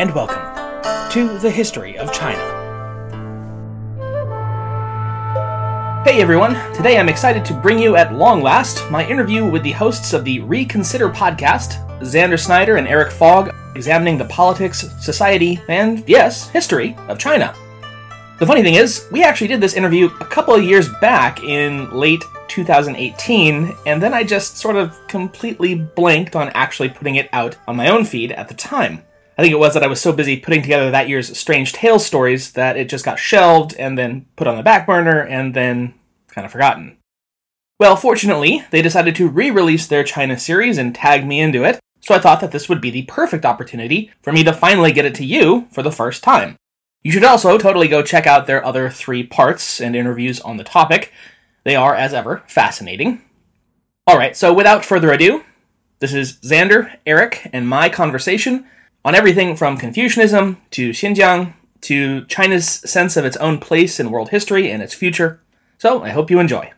And welcome to the History of China. Hey everyone, today I'm excited to bring you at long last my interview with the hosts of the Reconsider podcast, Xander Snyder and Eric Fogg, examining the politics, society, and yes, history of China. The funny thing is, we actually did this interview a couple of years back in late 2018, and then I just sort of completely blanked on actually putting it out on my own feed at the time. I think it was that I was so busy putting together that year's Strange Tales stories that it just got shelved and then put on the back burner and then kind of forgotten. Well, fortunately, they decided to re release their China series and tag me into it, so I thought that this would be the perfect opportunity for me to finally get it to you for the first time. You should also totally go check out their other three parts and interviews on the topic. They are, as ever, fascinating. Alright, so without further ado, this is Xander, Eric, and my conversation on everything from Confucianism to Xinjiang to China's sense of its own place in world history and its future. So I hope you enjoy.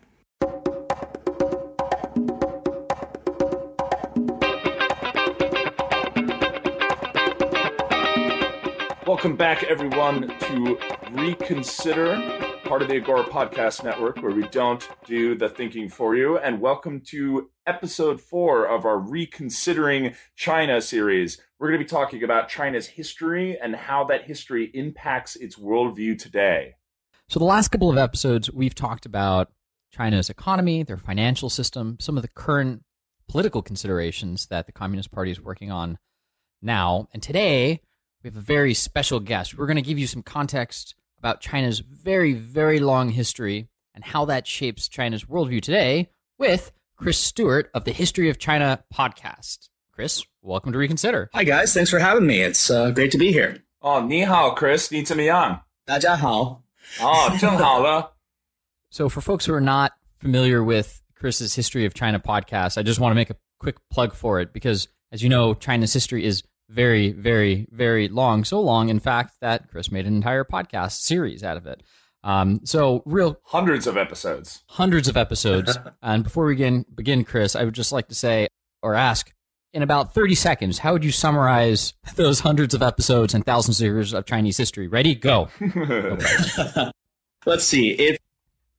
Welcome back, everyone, to Reconsider, part of the Agora Podcast Network, where we don't do the thinking for you. And welcome to episode four of our Reconsidering China series. We're going to be talking about China's history and how that history impacts its worldview today. So, the last couple of episodes, we've talked about China's economy, their financial system, some of the current political considerations that the Communist Party is working on now. And today, we have a very special guest. We're going to give you some context about China's very, very long history and how that shapes China's worldview today with Chris Stewart of the History of China podcast. Chris, welcome to Reconsider. Hi guys, thanks for having me. It's uh, great to be here. 哦，你好，Chris，你怎么样？大家好。哦，正好了。 So, for folks who are not familiar with Chris's History of China podcast, I just want to make a quick plug for it because, as you know, China's history is very, very, very long. So long, in fact, that Chris made an entire podcast series out of it. Um, so, real Hundreds of episodes. hundreds of episodes. and before we begin, begin, Chris, I would just like to say or ask in about 30 seconds, how would you summarize those hundreds of episodes and thousands of years of Chinese history? Ready? Go. Let's see. It's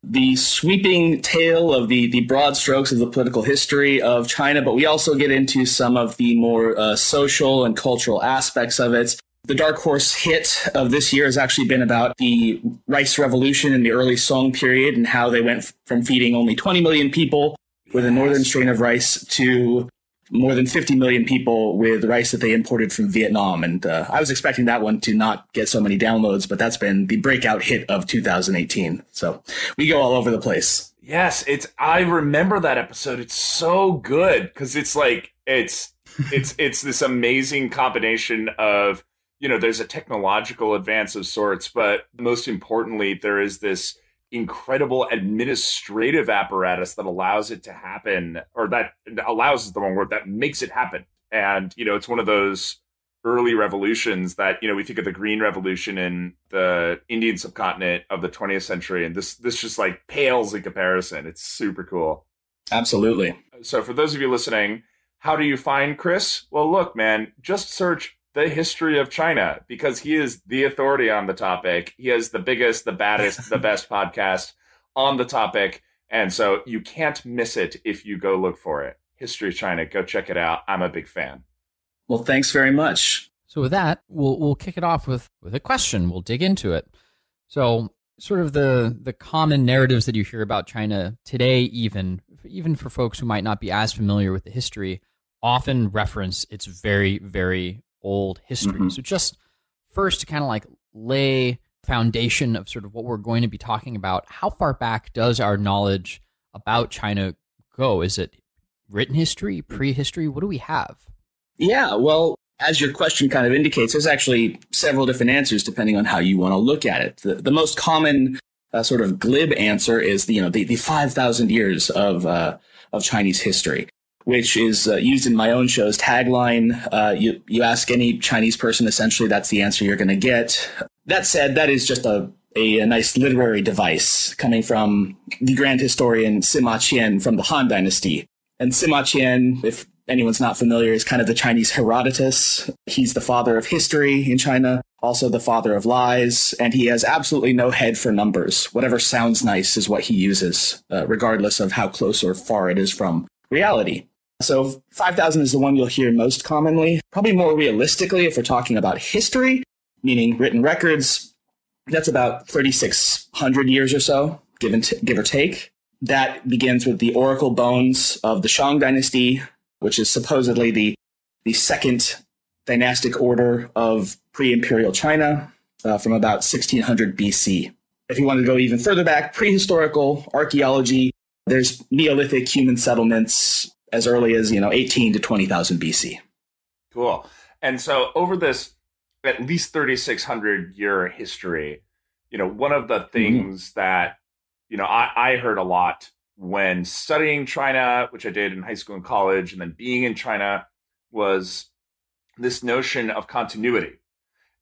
the sweeping tale of the, the broad strokes of the political history of China, but we also get into some of the more uh, social and cultural aspects of it. The dark horse hit of this year has actually been about the rice revolution in the early Song period and how they went f- from feeding only 20 million people with a northern strain of rice to more than 50 million people with rice that they imported from Vietnam. And uh, I was expecting that one to not get so many downloads, but that's been the breakout hit of 2018. So we go all over the place. Yes, it's. I remember that episode. It's so good because it's like it's it's it's this amazing combination of you know there's a technological advance of sorts, but most importantly there is this incredible administrative apparatus that allows it to happen, or that allows is the wrong word that makes it happen. And you know it's one of those early revolutions that you know we think of the green revolution in the indian subcontinent of the 20th century and this this just like pales in comparison it's super cool Absolutely. so for those of you listening how do you find chris well look man just search the history of china because he is the authority on the topic he has the biggest the baddest the best podcast on the topic and so you can't miss it if you go look for it history of china go check it out i'm a big fan Well, thanks very much. So with that, we'll we'll kick it off with with a question. We'll dig into it. So sort of the the common narratives that you hear about China today, even even for folks who might not be as familiar with the history, often reference its very very old history. Mhm. So just first to kind of like lay foundation of sort of what we're going to be talking about, how far back does our knowledge about China go? Is it written history, prehistory? What do we have? Yeah, well, as your question kind of indicates, there's actually several different answers depending on how you want to look at it. The, the most common uh, sort of glib answer is the, you know the, the 5,000 years of uh, of Chinese history, which is uh, used in my own show's tagline. Uh, you you ask any Chinese person, essentially, that's the answer you're going to get. That said, that is just a, a, a nice literary device coming from the grand historian Sima Qian from the Han Dynasty. And Sima Qian, if anyone's not familiar, is kind of the Chinese Herodotus. He's the father of history in China, also the father of lies, and he has absolutely no head for numbers. Whatever sounds nice is what he uses, uh, regardless of how close or far it is from reality. So 5,000 is the one you'll hear most commonly. Probably more realistically, if we're talking about history, meaning written records, that's about 3,600 years or so, give, and t- give or take. That begins with the oracle bones of the Shang dynasty, which is supposedly the the second dynastic order of pre-imperial China uh, from about 1600 BC. If you want to go even further back, prehistorical archaeology, there's Neolithic human settlements as early as you know 18 to 20,000 BC. Cool. And so over this at least 3600 year history, you know, one of the mm-hmm. things mm-hmm. that you know I, I heard a lot when studying China, which I did in high school and college, and then being in China, was this notion of continuity.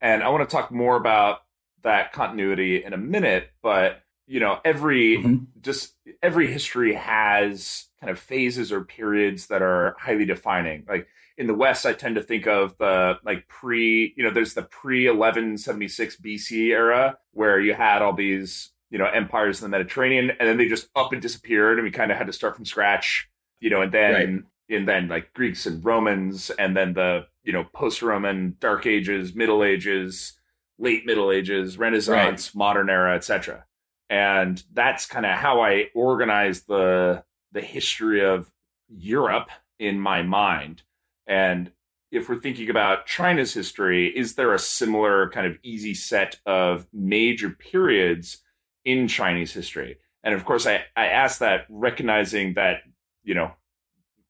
And I want to talk more about that continuity in a minute, but you know, every mm-hmm. just every history has kind of phases or periods that are highly defining. Like in the West, I tend to think of the like pre, you know, there's the pre 1176 BC era where you had all these you know, empires in the Mediterranean, and then they just up and disappeared, and we kind of had to start from scratch, you know, and then right. and then like Greeks and Romans, and then the you know post-Roman Dark Ages, Middle Ages, late Middle Ages, Renaissance, right. modern era, etc. And that's kind of how I organize the the history of Europe in my mind. And if we're thinking about China's history, is there a similar kind of easy set of major periods in Chinese history. And of course, I, I ask that recognizing that, you know,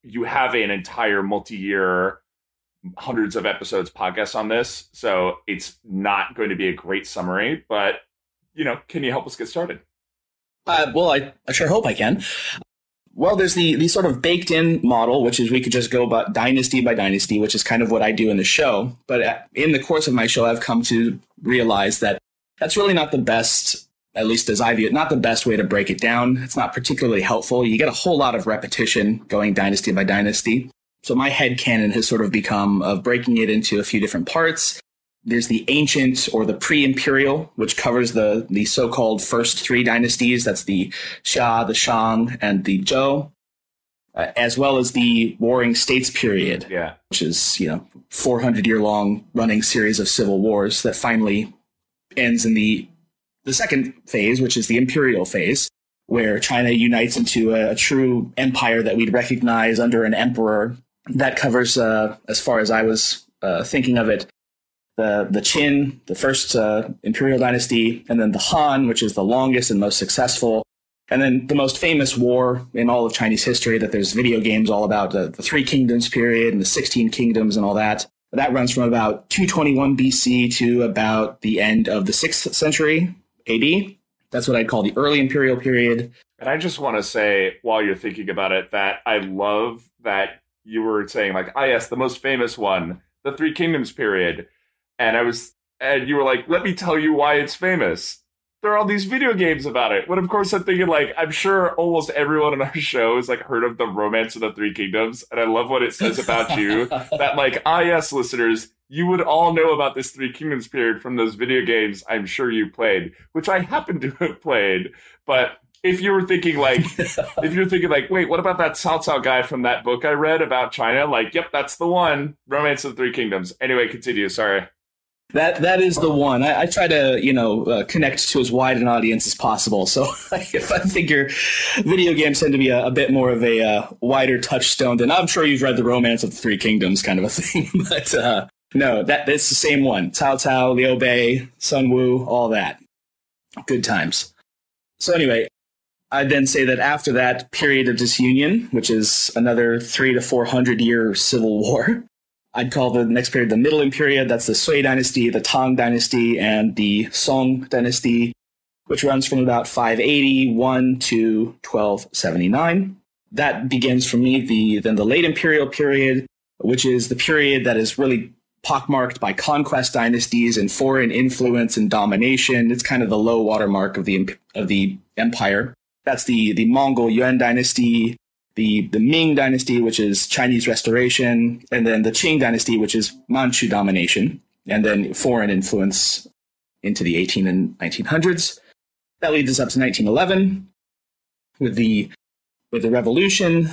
you have an entire multi year, hundreds of episodes podcast on this. So it's not going to be a great summary, but, you know, can you help us get started? Uh, well, I, I sure hope I can. Well, there's the, the sort of baked in model, which is we could just go about dynasty by dynasty, which is kind of what I do in the show. But uh, in the course of my show, I've come to realize that that's really not the best at least as I view it, not the best way to break it down. It's not particularly helpful. You get a whole lot of repetition going dynasty by dynasty. So my head canon has sort of become of breaking it into a few different parts. There's the ancient or the pre-imperial, which covers the, the so-called first three dynasties. That's the Xia, the Shang, and the Zhou. Uh, as well as the Warring States period, yeah. which is, you know, 400 year long running series of civil wars that finally ends in the the second phase, which is the imperial phase, where China unites into a, a true empire that we'd recognize under an emperor. That covers, uh, as far as I was uh, thinking of it, the the Qin, the first uh, imperial dynasty, and then the Han, which is the longest and most successful, and then the most famous war in all of Chinese history that there's video games all about the, the Three Kingdoms period and the Sixteen Kingdoms and all that. That runs from about 221 BC to about the end of the sixth century, AD. That's what I'd call the early imperial period. And I just want to say, while you're thinking about it, that I love that you were saying, like, ah, yes, the most famous one, the Three Kingdoms period. And I was, and you were like, let me tell you why it's famous there are all these video games about it. When of course I'm thinking like I'm sure almost everyone on our show has like heard of the Romance of the Three Kingdoms, and I love what it says about you. that like ah yes, listeners, you would all know about this Three Kingdoms period from those video games I'm sure you played, which I happen to have played. But if you were thinking like, if you're thinking like, wait, what about that Cao Cao guy from that book I read about China? Like, yep, that's the one. Romance of the Three Kingdoms. Anyway, continue. Sorry. That that is the one. I, I try to you know uh, connect to as wide an audience as possible. So if I figure video games tend to be a, a bit more of a uh, wider touchstone, then I'm sure you've read the Romance of the Three Kingdoms kind of a thing. but uh, no, that that's the same one. Cao Cao, Liu Bei, Sun Wu, all that. Good times. So anyway, I'd then say that after that period of disunion, which is another three to four hundred year civil war, I'd call the next period the Middle imperial period. That's the Sui dynasty, the Tang dynasty, and the Song dynasty, which runs from about 581 to 1279. That begins for me the then the late imperial period, which is the period that is really pockmarked by conquest dynasties and foreign influence and domination. It's kind of the low watermark of the of the empire. That's the the Mongol Yuan dynasty, the the Ming dynasty, which is Chinese restoration, and then the Qing dynasty, which is Manchu domination, and then foreign influence into the 18 and 1900s. That leads us up to 1911 with the with the revolution,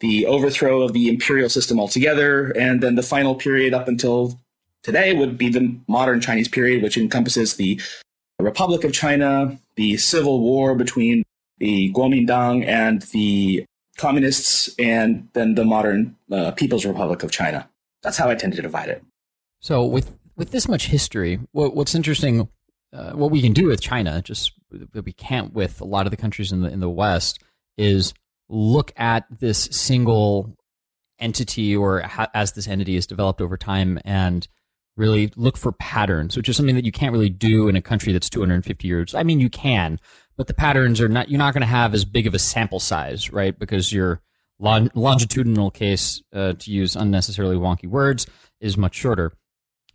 the overthrow of the imperial system altogether, and then the final period up until today would be the modern Chinese period, which encompasses the Republic of China, the civil war between the Kuomintang and the communists, and then the modern uh, People's Republic of China. That's how I tend to divide it. So with with this much history, what, what's interesting, uh, what we can do with China, just that we can't with a lot of the countries in the in the West, is look at this single entity or ha- as this entity is developed over time and really look for patterns, which is something that you can't really do in a country that's 250 years. I mean, you can, but the patterns are not, you're not going to have as big of a sample size, right? Because your long, longitudinal case, uh, to use unnecessarily wonky words, is much shorter.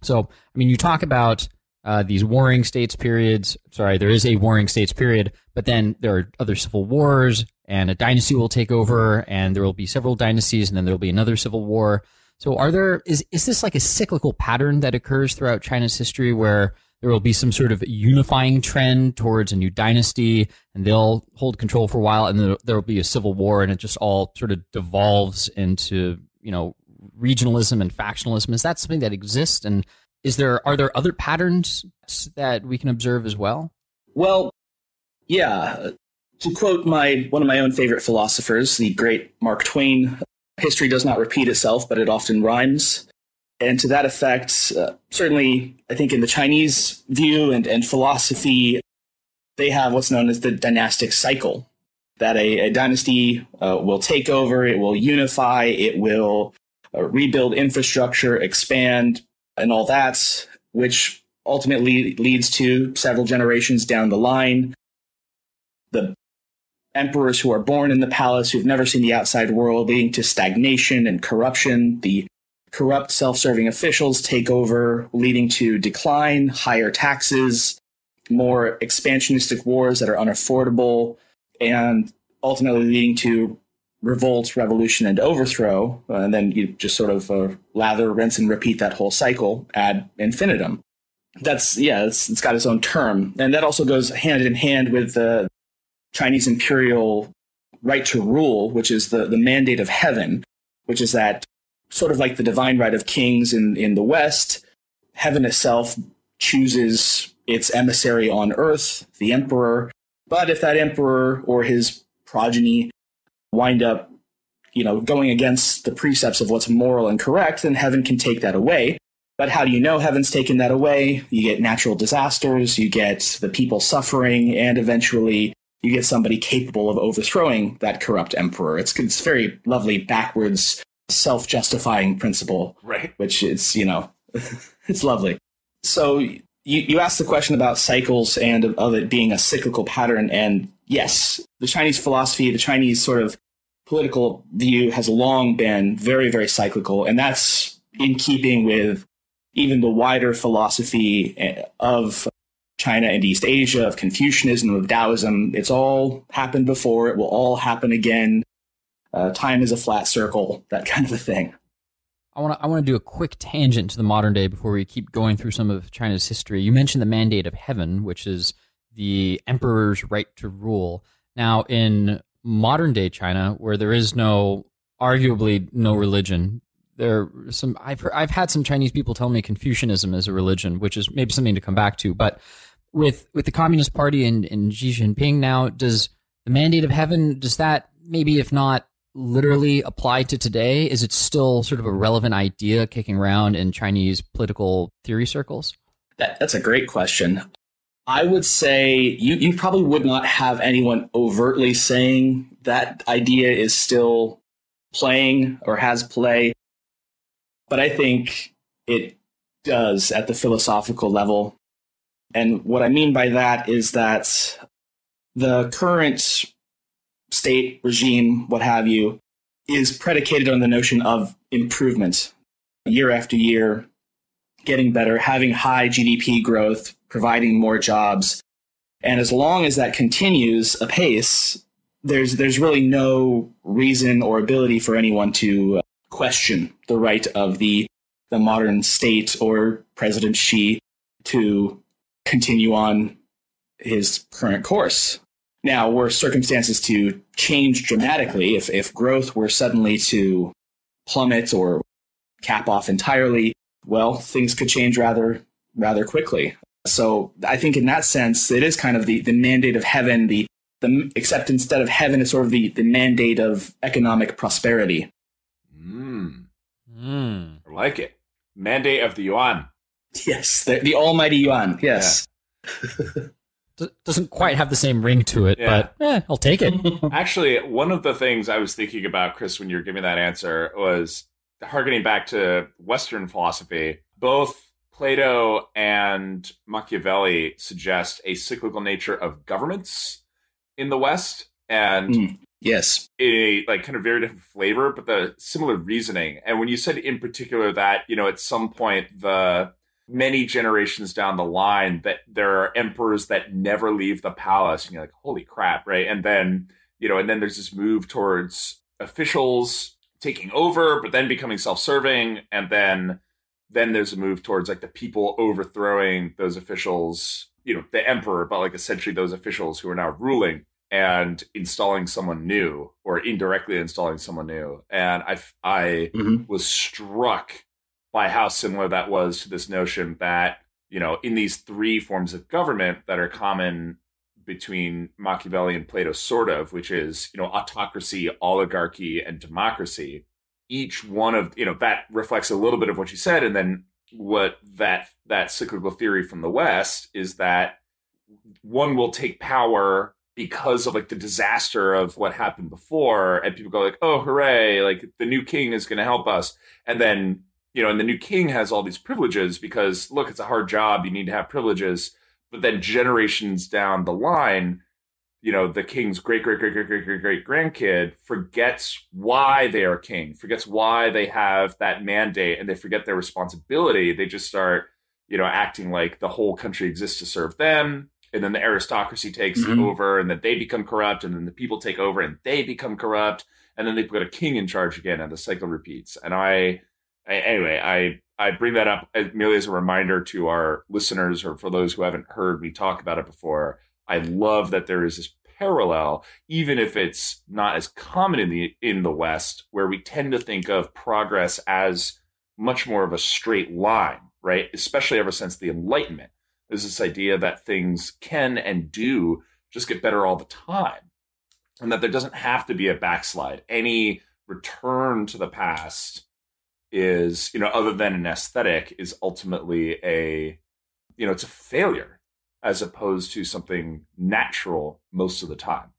So, I mean, you talk about uh, these warring states periods. Sorry, there is a warring states period, but then there are other civil wars, and a dynasty will take over, and there will be several dynasties, and then there will be another civil war. So, are there is is this like a cyclical pattern that occurs throughout China's history where there will be some sort of unifying trend towards a new dynasty, and they'll hold control for a while, and then there will be a civil war, and it just all sort of devolves into you know regionalism and factionalism. Is that something that exists, and is there are there other patterns that we can observe as well? Well, yeah. To quote my one of my own favorite philosophers, the great Mark Twain, history does not repeat itself, but it often rhymes. And to that effect, uh, certainly, I think in the Chinese view and, and philosophy, they have what's known as the dynastic cycle. That a, a dynasty uh, will take over, it will unify, it will uh, rebuild infrastructure, expand, and all that, which ultimately leads to several generations down the line. The emperors who are born in the palace who've never seen the outside world, leading to stagnation and corruption. The corrupt, self serving officials take over, leading to decline, higher taxes, more expansionistic wars that are unaffordable, and ultimately leading to revolt, revolution, and overthrow. And then you just sort of uh, lather, rinse, and repeat that whole cycle ad infinitum. That's, yeah, it's, it's got its own term. And that also goes hand in hand with the Chinese imperial right to rule, which is the, the mandate of heaven, which is that sort of like the divine right of kings in, in the West, heaven itself chooses its emissary on earth, the emperor. But if that emperor or his progeny wind up, you know, going against the precepts of what's moral and correct, then heaven can take that away. But how do you know heaven's taken that away? You get natural disasters, you get the people suffering, and eventually you get somebody capable of overthrowing that corrupt emperor. It's, it's very lovely backwards self-justifying principle, right? Which is, you know, it's lovely. So you, you asked the question about cycles and of, of it being a cyclical pattern. And yes, the Chinese philosophy, the Chinese sort of political view has long been very, very cyclical. And that's in keeping with even the wider philosophy eh, of China and East Asia, of Confucianism, of Taoism. It's all happened before. It will all happen again. Uh, time is a flat circle, that kind of a thing. I want to I want to do a quick tangent to the modern day before we keep going through some of China's history. You mentioned the mandate of heaven, which is the emperor's right to rule. Now, in modern day China, where there is no, arguably no religion, there some I've heard, I've had some Chinese people tell me Confucianism is a religion, which is maybe something to come back to. But with with the Communist Party and, and Xi Jinping now, does the mandate of heaven does that maybe if not literally apply to today? Is it still sort of a relevant idea kicking around in Chinese political theory circles? That, that's a great question. I would say you, you probably would not have anyone overtly saying that idea is still playing or has play. But I think it does at the philosophical level. And what I mean by that is that the current state regime, what have you, is predicated on the notion of improvement year after year, getting better, having high GDP growth, providing more jobs. And as long as that continues apace, there's there's really no reason or ability for anyone to uh, question the right of the the modern state or President Xi to continue on his current course. Now, were circumstances to change dramatically, if, if growth were suddenly to plummet or cap off entirely, well, things could change rather rather quickly. So I think in that sense, it is kind of the, the mandate of heaven, the, the except instead of heaven, it's sort of the, the mandate of economic prosperity. Mm. Mm. I like it. Mandate of the yuan. Yes, the, the almighty yuan. Yes. D- doesn't quite have the same ring to it, Yeah. but eh, I'll take it. Actually, one of the things I was thinking about, Chris, when you were giving that answer was harkening back to Western philosophy. Both Plato and Machiavelli suggest a cyclical nature of governments in the West and Mm. yes. a like kind of very different flavor, but the similar reasoning. And when you said in particular that, you know, at some point the many generations down the line that there are emperors that never leave the palace and you're like, holy crap, right? And then, you know, and then there's this move towards officials taking over, but then becoming self-serving, and then then there's a move towards like the people overthrowing those officials, you know, the emperor, but like essentially those officials who are now ruling and installing someone new or indirectly installing someone new. And I, I Mhm. was struck by how similar that was to this notion that, you know, in these three forms of government that are common between Machiavelli and Plato, sort of, which is, you know, autocracy, oligarchy, and democracy. Each one of, you know, that reflects a little bit of what you said. And then what that, that cyclical theory from the West is that one will take power because of like the disaster of what happened before and people go like oh hooray like the new king is going to help us and then you know and the new king has all these privileges because look it's a hard job you need to have privileges. But then generations down the line you know the king's great great great great great great great grandkid forgets why they are king forgets why they have that mandate and they forget their responsibility. They just start you know acting like the whole country exists to serve them. And then the aristocracy takes Mhm. over and then they become corrupt and then the people take over and they become corrupt. And then they put a king in charge again and the cycle repeats. And I anyway i i bring that up as- merely as a reminder to our listeners or for those who haven't heard me talk about it before. I love that there is this parallel even if it's not as common in the in the west where we tend to think of progress as much more of a straight line right? Especially ever since the enlightenment. There's this idea that things can and do just get better all the time and that there doesn't have to be a backslide. Any return to the past is you know other than an aesthetic is ultimately a you know it's a failure as opposed to something natural most of the time.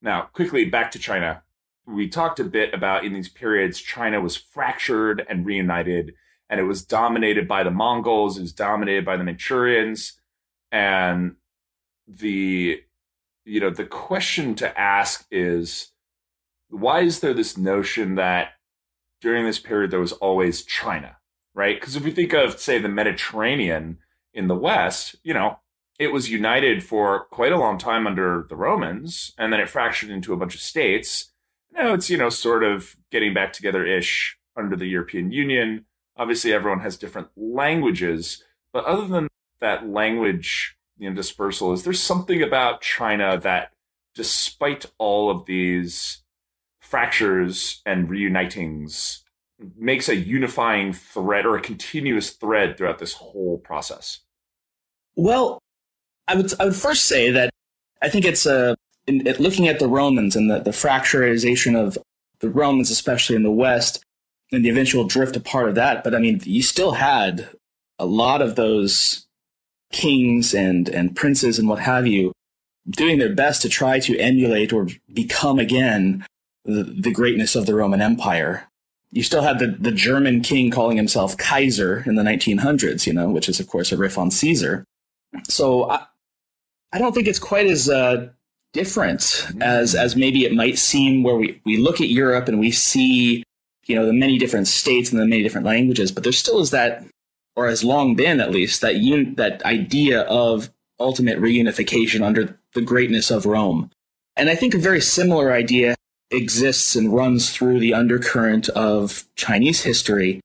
Now quickly back to china. We talked a bit about in these periods china was fractured and reunited and it was dominated by the Mongols, it was dominated by the Manchurians, and the you know the question to ask is why is there this notion that during this period there was always China, right? Because if we think of say the Mediterranean in the West, you know, it was united for quite a long time under the Romans, and then it fractured into a bunch of states. Now it's you know sort of getting back together ish under the European Union obviously everyone has different languages but other than that language you know dispersal is there something about china that despite all of these fractures and reunitings makes a unifying thread or a continuous thread throughout this whole process Well, I would I would first say that I think it's a in, at looking at the Romans and the, the fracturization of the Romans, especially in the West, and the eventual drift apart of that. But I mean, you still had a lot of those kings and, and princes and what have you doing their best to try to emulate or become again the, the greatness of the Roman Empire. You still had the, the German king calling himself Kaiser in the 1900s, you know, which is, of course, a riff on Caesar. So I, I don't think it's quite as uh, different as, as maybe it might seem where we, we look at Europe and we see, you know, the many different states and the many different languages, but there still is that, or has long been at least, that, un, that idea of ultimate reunification under the greatness of Rome. And I think a very similar idea exists and runs through the undercurrent of Chinese history.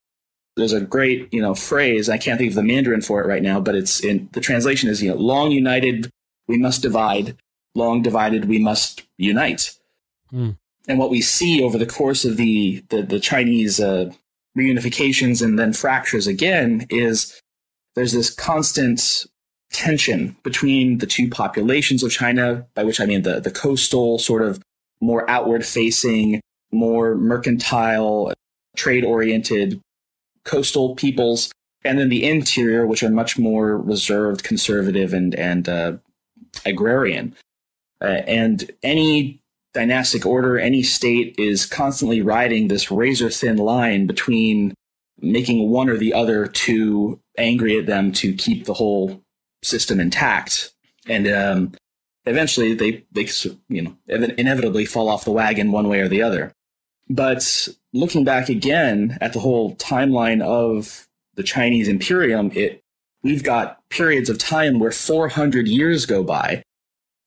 There's a great, you know, phrase. I can't think of the Mandarin for it right now, but it's in the translation is, you know, long united, we must divide. Long divided, we must unite. Mm. And what we see over the course of the the, the Chinese uh, reunifications and then fractures again is there's this constant tension between the two populations of China, by which I mean the, the coastal, sort of more outward facing, more mercantile, trade oriented coastal peoples, and then the interior, which are much more reserved, conservative, and, and uh, agrarian. Uh, and any dynastic order, any state is constantly riding this razor thin line between making one or the other too angry at them to keep the whole system intact. And um, eventually they, they, you know, inevitably fall off the wagon one way or the other. But looking back again at the whole timeline of the Chinese Imperium, it, we've got periods of time where 400 years go by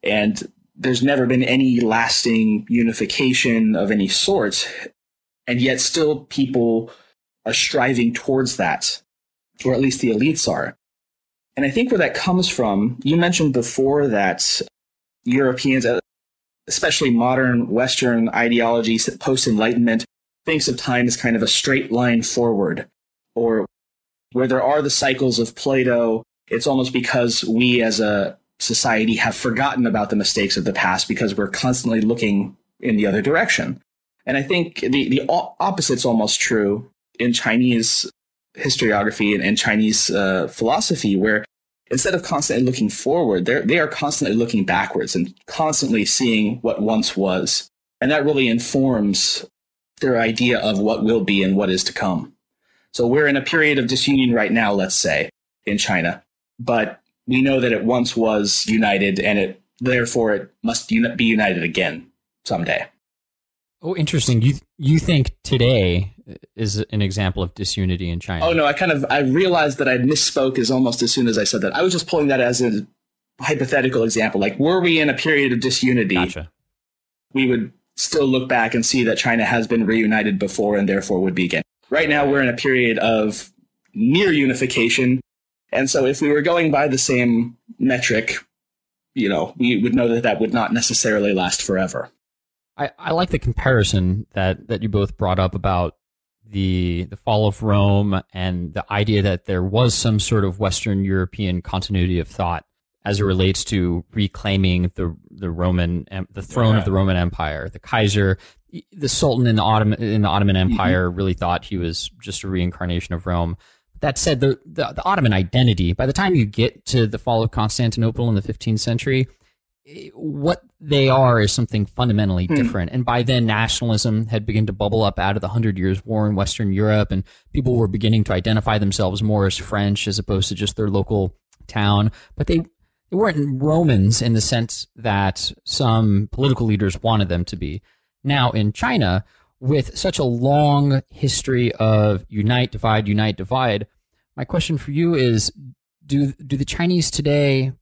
and there's never been any lasting unification of any sort. And yet still people are striving towards that, or at least the elites are. And I think where that comes from, you mentioned before that Europeans, uh, especially modern Western ideologies, post Enlightenment, thinks of time as kind of a straight line forward, or where there are the cycles of Plato, it's almost because we as a society have forgotten about the mistakes of the past because we're constantly looking in the other direction. And I think the, the opposite's almost true in Chinese historiography and, and Chinese uh, philosophy, where instead of constantly looking forward, they're, they are constantly looking backwards and constantly seeing what once was. And that really informs their idea of what will be and what is to come. So we're in a period of disunion right now, let's say, in China, but we know that it once was united and it therefore it must be united again someday. Oh, interesting. You you think today is an example of disunity in China? Oh no, I kind of I realized that I misspoke as almost as soon as I said that. I was just pulling that as a hypothetical example. Like, were we in a period of disunity? Gotcha. We would still look back and see that China has been reunited before and therefore would be again. Right now, we're in a period of near unification, and so if we were going by the same metric, you know, we would know that that would not necessarily last forever. I, I like the comparison that, that you both brought up about the the fall of Rome and the idea that there was some sort of Western European continuity of thought as it relates to reclaiming the the Roman the throne yeah. of the Roman Empire. The Kaiser, the Sultan in the Ottoman in the Ottoman mm-hmm. Empire mm-hmm. really thought he was just a reincarnation of Rome. That said, the, the the Ottoman identity, by the time you get to the fall of Constantinople in the 15th century, what they are is something fundamentally hmm. different. And by then, nationalism had begun to bubble up out of the Hundred Years' War in Western Europe, and people were beginning to identify themselves more as French as opposed to just their local town. But they, they weren't Romans in the sense that some political leaders wanted them to be. Now, in China, with such a long history of unite, divide, unite, divide, my question for you is do, do the Chinese today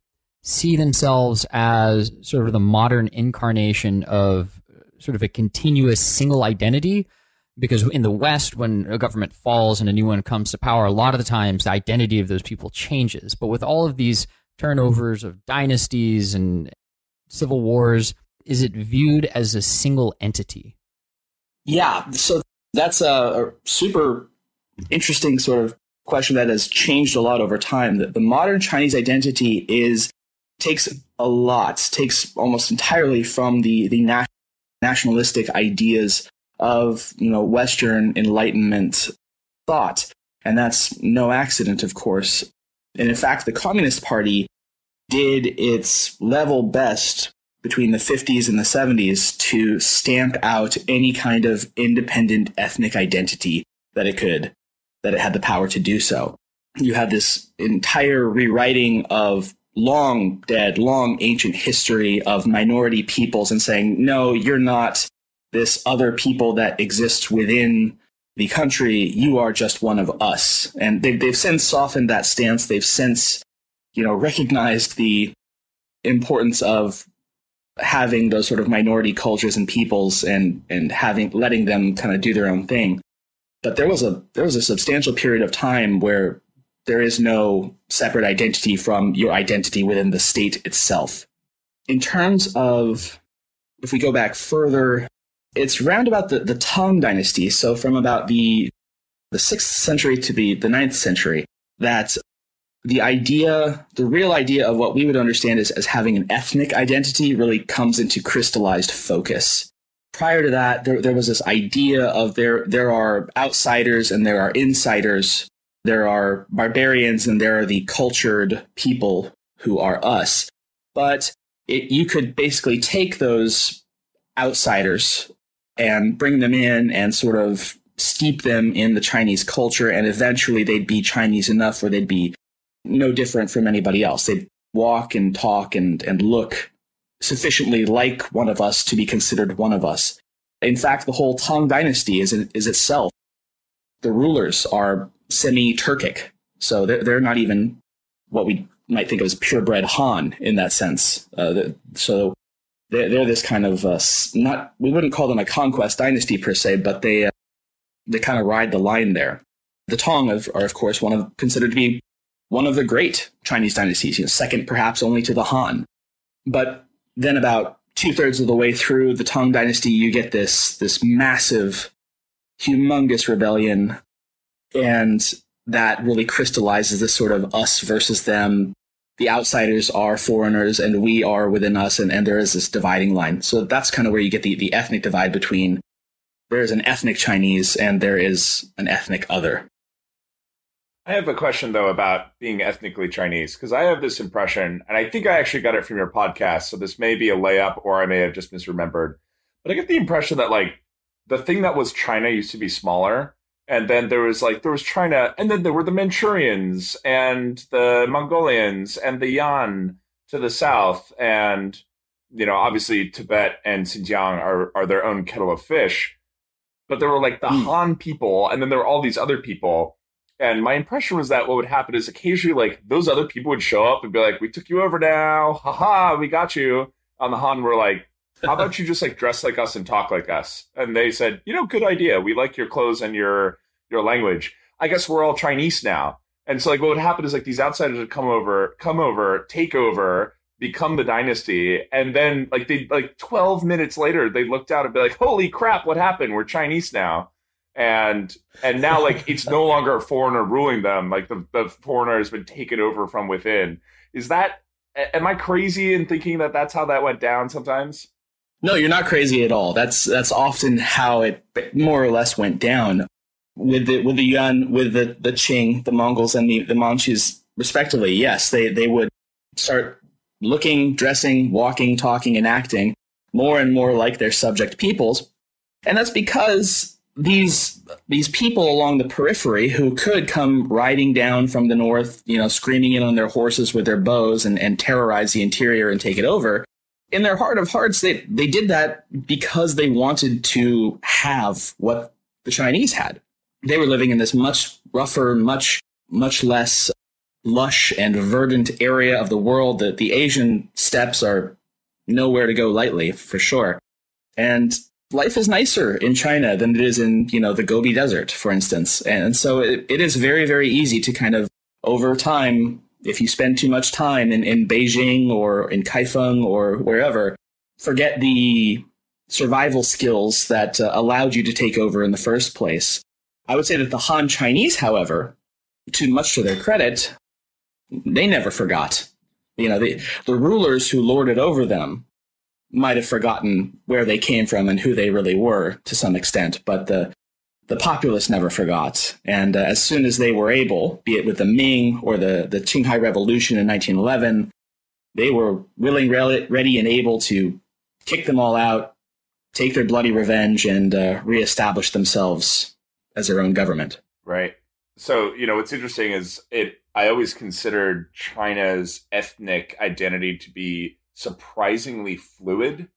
see themselves as sort of the modern incarnation of sort of a continuous single identity. Because in the West, when a government falls and a new one comes to power, a lot of the times the identity of those people changes. But with all of these turnovers of dynasties and civil wars, is it viewed as a single entity? Yeah. So that's a, super interesting sort of question that has changed a lot over time. The modern Chinese identity is takes a lot, takes almost entirely from the the na- nationalistic ideas of you know Western Enlightenment thought, and that's no accident, of course. And in fact, the Communist Party did its level best between the 50s and the 70s to stamp out any kind of independent ethnic identity that it could, that it had the power to do so. You had this entire rewriting of long dead, long ancient history of minority peoples and saying, no, you're not this other people that exists within the country. You are just one of us. And they've, they've since softened that stance. They've since, you know, recognized the importance of having those sort of minority cultures and peoples and, and having, letting them kind of do their own thing. But there was a, there was a substantial period of time where there is no separate identity from your identity within the state itself. In terms of, if we go back further, it's round about the, the Tang dynasty. So from about the, the sixth century to the, the ninth century, that the idea, the real idea of what we would understand as, as having an ethnic identity really comes into crystallized focus. Prior to that, there, there was this idea of there, there are outsiders and there are insiders there are barbarians and there are the cultured people who are us. But it, you could basically take those outsiders and bring them in and sort of steep them in the Chinese culture, and eventually they'd be Chinese enough where they'd be no different from anybody else. They'd walk and talk and, and look sufficiently like one of us to be considered one of us. In fact, the whole Tang dynasty is, is itself. The rulers are semi-Turkic. So they're, they're not even what we might think of as purebred Han in that sense. Uh, so they're, they're, this kind of uh, not we wouldn't call them a conquest dynasty per se, but they uh, they kind of ride the line there. The Tang of, are of course one of considered to be one of the great Chinese dynasties, you know, second perhaps only to the Han. But then about two thirds of the way through the Tang dynasty, you get this this massive, humongous rebellion and that really crystallizes this sort of us versus them. The outsiders are foreigners and we are within us, and, and there is this dividing line. So that's kind of where you get the, the ethnic divide between there is an ethnic Chinese and there is an ethnic other. I have a question though about being ethnically Chinese because I have this impression, and I think I actually got it from your podcast. So this may be a layup, or I may have just misremembered. But I get the impression that like the thing that was China used to be smaller, and then there was like there was China, and then there were the Manchurians and the Mongolians and the Yan to the south, and you know obviously Tibet and Xinjiang are are their own kettle of fish, but there were like the mm. Han people, and then there were all these other people. And my impression was that what would happen is occasionally, like those other people would show up and be like, "We took you over now, haha, we got you." On the Han, we're like, how about you just like dress like us and talk like us? And they said, you know, good idea. We like your clothes and your your language. I guess we're all Chinese now. And so like what would happen is like these outsiders would come over, come over, take over, become the dynasty, and then like they like twelve minutes later they looked out and be like, Holy crap, what happened? We're Chinese now. And and now like it's no longer a foreigner ruling them, like the, the foreigner has been taken over from within. Is that am I crazy in thinking that that's how that went down sometimes? No, you're not crazy at all. That's that's often how it more or less went down with the with the Yuan, with the the Qing, the Mongols, and the the Manchus respectively. Yes, they they would start looking, dressing, walking, talking, and acting more and more like their subject peoples, and that's because these these people along the periphery who could come riding down from the north, you know, screaming in on their horses with their bows and, and terrorize the interior and take it over, in their heart of hearts, they, they did that because they wanted to have what the Chinese had. They were living in this much rougher, much, much less lush and verdant area of the world that the Asian steppes are nowhere to go lightly, for sure. And life is nicer in China than it is in, you know, the Gobi Desert, for instance. And so it, it is very, very easy to kind of, over time, if you spend too much time in, in Beijing or in Kaifeng or wherever, forget the survival skills that uh, allowed you to take over in the first place. I would say that the Han Chinese, however, too much to their credit, they never forgot. You know, the, the rulers who lorded over them might have forgotten where they came from and who they really were to some extent, but the the populace never forgot. And uh, as soon as they were able, be it with the Ming or the, the Xinhai Revolution in 1911, they were willing, ready, and able to kick them all out, take their bloody revenge, and uh, reestablish themselves as their own government. Right. So, you know, what's interesting is it, I always considered China's ethnic identity to be surprisingly fluid,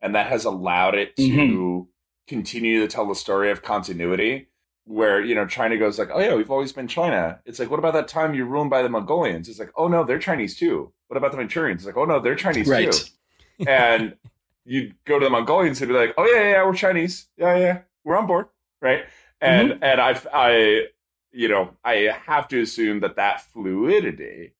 and that has allowed it to. Mm-hmm continue to tell the story of continuity where you know China goes like, oh yeah, we've always been China. It's like, what about that time you ruled by the Mongolians? It's like, oh no, they're Chinese too. What about the Manchurians? It's like, oh no, they're Chinese right. too. and you go to the Mongolians and be like, oh yeah, yeah, yeah, we're Chinese. Yeah, yeah, we're on board, right? And mm-hmm. and I I you know I have to assume that that fluidity,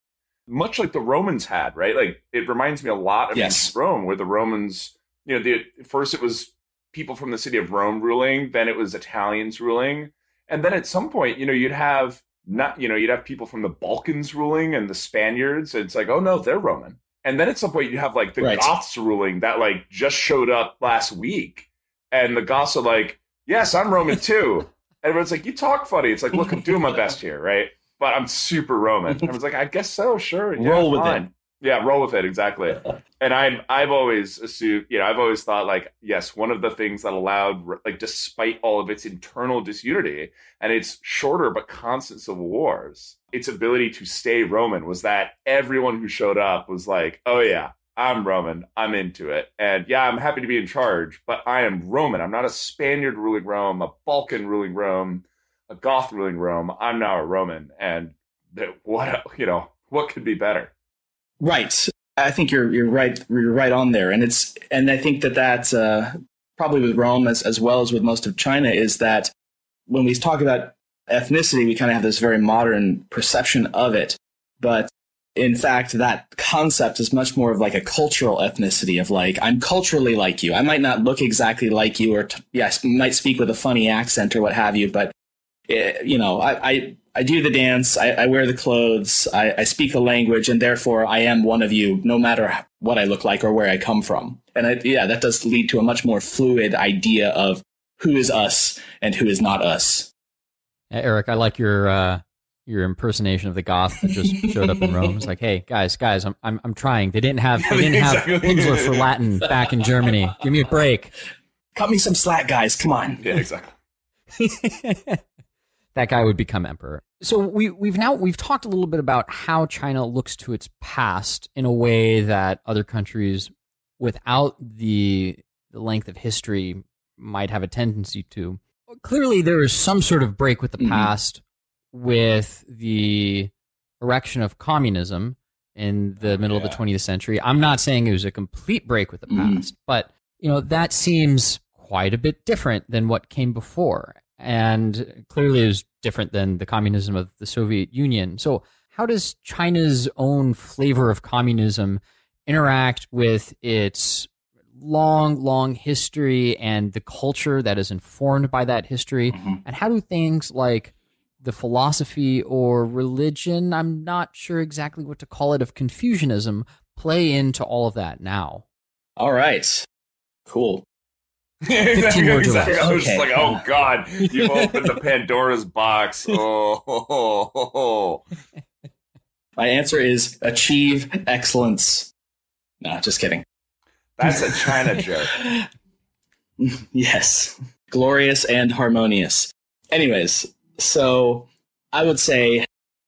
much like the Romans had, right? Like it reminds me a lot of yes. Rome, where the Romans, you know, the first it was people from the city of Rome ruling, then it was Italians ruling. And then at some point, you know, you'd have not, you know, you'd have people from the Balkans ruling and the Spaniards. And it's like, oh no, they're Roman. And then at some point, you have like the right. Goths ruling that like just showed up last week. And the Goths are like, yes, I'm Roman too. And everyone's like, you talk funny. It's like, look, I'm doing my best here, right? But I'm super Roman. I was like, I guess so, sure. Yeah, Roll with fine. it. Yeah, roll with it exactly. and I'm I've always assumed, you know, I've always thought like, yes, one of the things that allowed, like, despite all of its internal disunity and its shorter but constant civil wars, its ability to stay Roman was that everyone who showed up was like, oh yeah, I'm Roman, I'm into it, and yeah, I'm happy to be in charge, but I am Roman. I'm not a Spaniard ruling Rome, a Balkan ruling Rome, a Goth ruling Rome. I'm now a Roman, and what you know, what could be better? Right. I think you're you're right you're right on there, and it's and I think that that uh, probably with Rome as as well as with most of China is that when we talk about ethnicity, we kind of have this very modern perception of it, but in fact, that concept is much more of like a cultural ethnicity of like, I'm culturally like you. I might not look exactly like you or, t- yes, might speak with a funny accent or what have you, but, it, eh, you know, I, I, I do the dance, I, I wear the clothes, I, I, speak the language, and therefore I am one of you, no matter what I look like or where I come from. And I, yeah, that does lead to a much more fluid idea of who is us and who is not us. Eric, I like your uh, your impersonation of the goth that just showed up in Rome. It's like, hey guys, guys, I'm I'm, I'm trying. They didn't have they didn't have Pimsleur for Latin back in Germany. Give me a break. Cut me some slack, guys. Come on. Yeah, exactly. that guy would become emperor. So we we've now we've talked a little bit about how China looks to its past in a way that other countries without the, the length of history might have a tendency to. Clearly there is some sort of break with the mm-hmm. past with the erection of communism in the middle yeah. of the 20th century. I'm not saying it was a complete break with the mm-hmm. past, but you know that seems quite a bit different than what came before and clearly is different than the communism of the Soviet Union. So, how does China's own flavor of communism interact with its long, long history and the culture that is informed by that history? Mm-hmm. And how do things like the philosophy or religion, I'm not sure exactly what to call it, of Confucianism play into all of that now? All right. Cool. 15 more exactly. I was okay. just like, oh god, you've opened the Pandora's box. Oh, oh, oh, oh, My answer is achieve excellence. No, just kidding. That's a China joke. yes, glorious and harmonious. Anyways, so I would say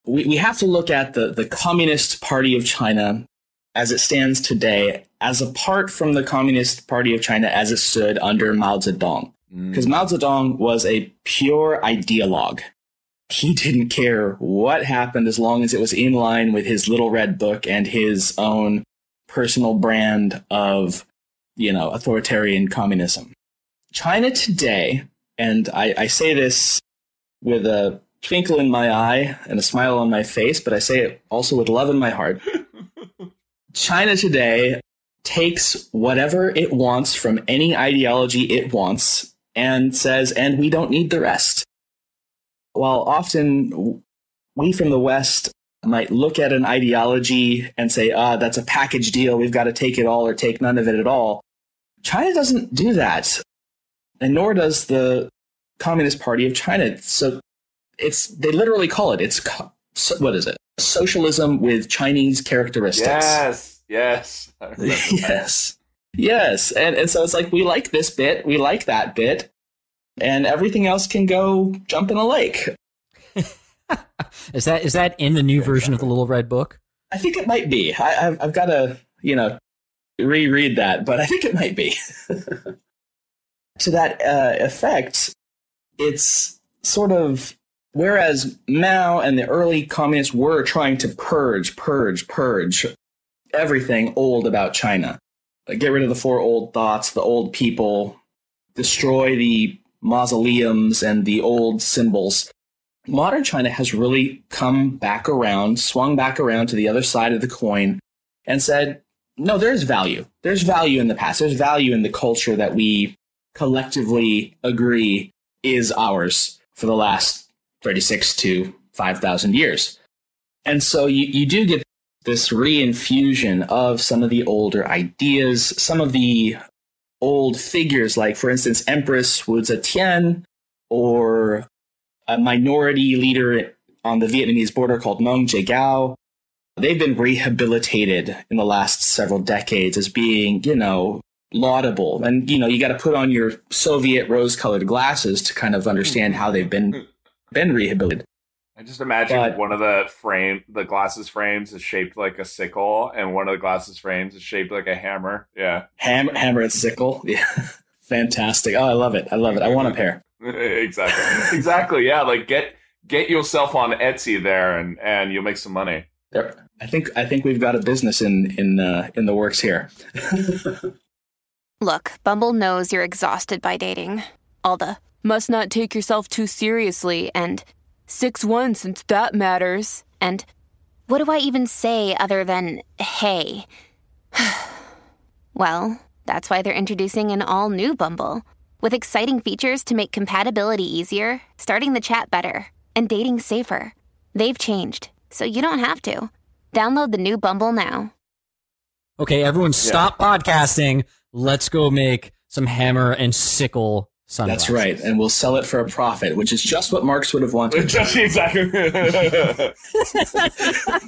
we, we have to look at the, the Communist Party of China as it stands today, as apart from the Communist Party of China as it stood under Mao Zedong. Because mm. Mao Zedong was a pure ideologue. He didn't care what happened as long as it was in line with his little red book and his own personal brand of, you know, authoritarian communism. China today, and I, I say this with a twinkle in my eye and a smile on my face, but I say it also with love in my heart. China today takes whatever it wants from any ideology it wants and says, and we don't need the rest. While often we from the West might look at an ideology and say, ah, that's a package deal. We've got to take it all or take none of it at all. China doesn't do that. And nor does the Communist Party of China. So it's they literally call it it's what is it? Socialism with Chinese characteristics. Yes, yes, yes, yes. And and so it's like we like this bit, we like that bit, and everything else can go jump in a lake. is that is that in the new version of the Little Red Book? I think it might be. I, have I've got to you know reread that, but I think it might be. to that uh, effect, it's sort of whereas Mao and the early communists were trying to purge, purge, purge everything old about China, like get rid of the four old thoughts, the old people, destroy the mausoleums and the old symbols. Modern China has really come back around, swung back around to the other side of the coin, and said, no, there's value. There's value in the past. There's value in the culture that we collectively agree is ours for the last 36 to 5,000 years. And so you, you do get this reinfusion of some of the older ideas, some of the old figures, like, for instance, Empress Wu Zetian, or a minority leader on the Vietnamese border called Meng Jiegao. They've been rehabilitated in the last several decades as being, you know, laudable. And, you know, you got to put on your Soviet rose colored glasses to kind of understand how they've been, been rehabilitated. I just imagine But- one of the frame, the glasses frames is shaped like a sickle, and one of the glasses frames is shaped like a hammer. Yeah, Hammer, hammer and sickle. Yeah. Fantastic. Oh, I love it. I love it. I want a pair. exactly, exactly. Yeah, like get get yourself on Etsy there, and and you'll make some money. There. I think I think we've got a business in in uh, in the works here. Look, Bumble knows you're exhausted by dating. All the must not take yourself too seriously and 6 1 since that matters. And what do I even say other than hey? well, that's why they're introducing an all new Bumble with exciting features to make compatibility easier, starting the chat better, and dating safer. They've changed, so you don't have to. Download the new Bumble now. Okay, everyone, stop podcasting. Let's go make some hammer and sickle sunglasses. That's right, and we'll sell it for a profit, which is just what Marx would have wanted. Just exactly.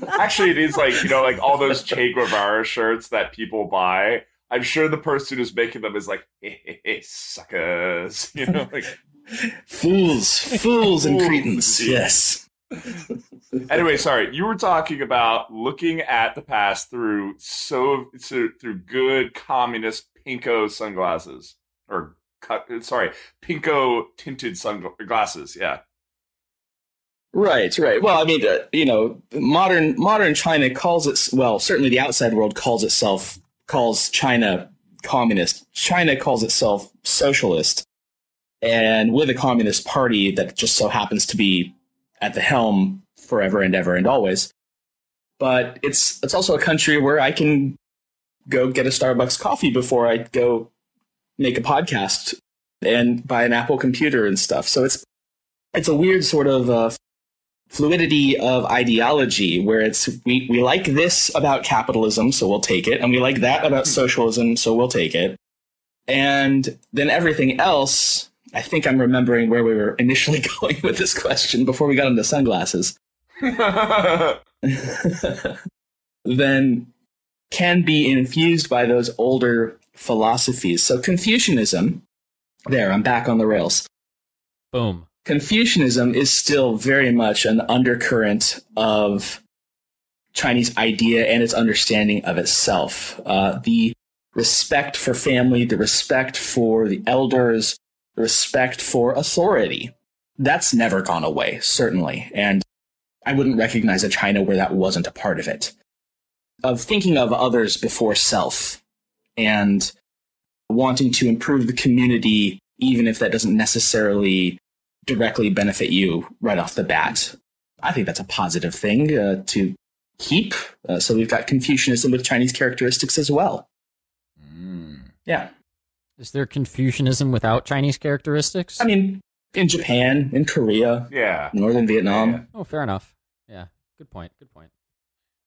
Actually, it is like you know, like all those Che Guevara shirts that people buy. I'm sure the person who's making them is like, hey, hey, hey suckers. You know, like. Fools, fools, and Fools, cretins. Yes. Anyway, sorry. You were talking about looking at the past through so, so through good communist pinko sunglasses or cut, sorry, pinko tinted sunglasses. Yeah. Right, right. Well, I mean, uh, you know, modern modern China calls it well. Certainly, the outside world calls itself calls China communist. China calls itself socialist, and with a communist party that just so happens to be at the helm forever and ever and always. But it's it's also a country where I can go get a Starbucks coffee before I go make a podcast and buy an Apple computer and stuff. So it's it's a weird sort of uh, fluidity of ideology where it's we, we like this about capitalism so we'll take it and we like that about socialism so we'll take it. And then everything else i think i'm remembering where we were initially going with this question before we got into sunglasses. Then can be infused by those older philosophies so confucianism there i'm back on the rails Boom. Confucianism is still very much an undercurrent of Chinese idea and its understanding of itself. Uh, the respect for family, the respect for the elders, the respect for authority. That's never gone away, certainly. And I wouldn't recognize a China where that wasn't a part of it. Of thinking of others before self and wanting to improve the community, even if that doesn't necessarily directly benefit you right off the bat. I think that's a positive thing uh, to keep. Uh, so we've got Confucianism with Chinese characteristics as well. Yeah. Is there Confucianism without Chinese characteristics? I mean, in Japan, in Korea, yeah. northern Vietnam. Yeah. oh, fair enough. Yeah. Good point. Good point.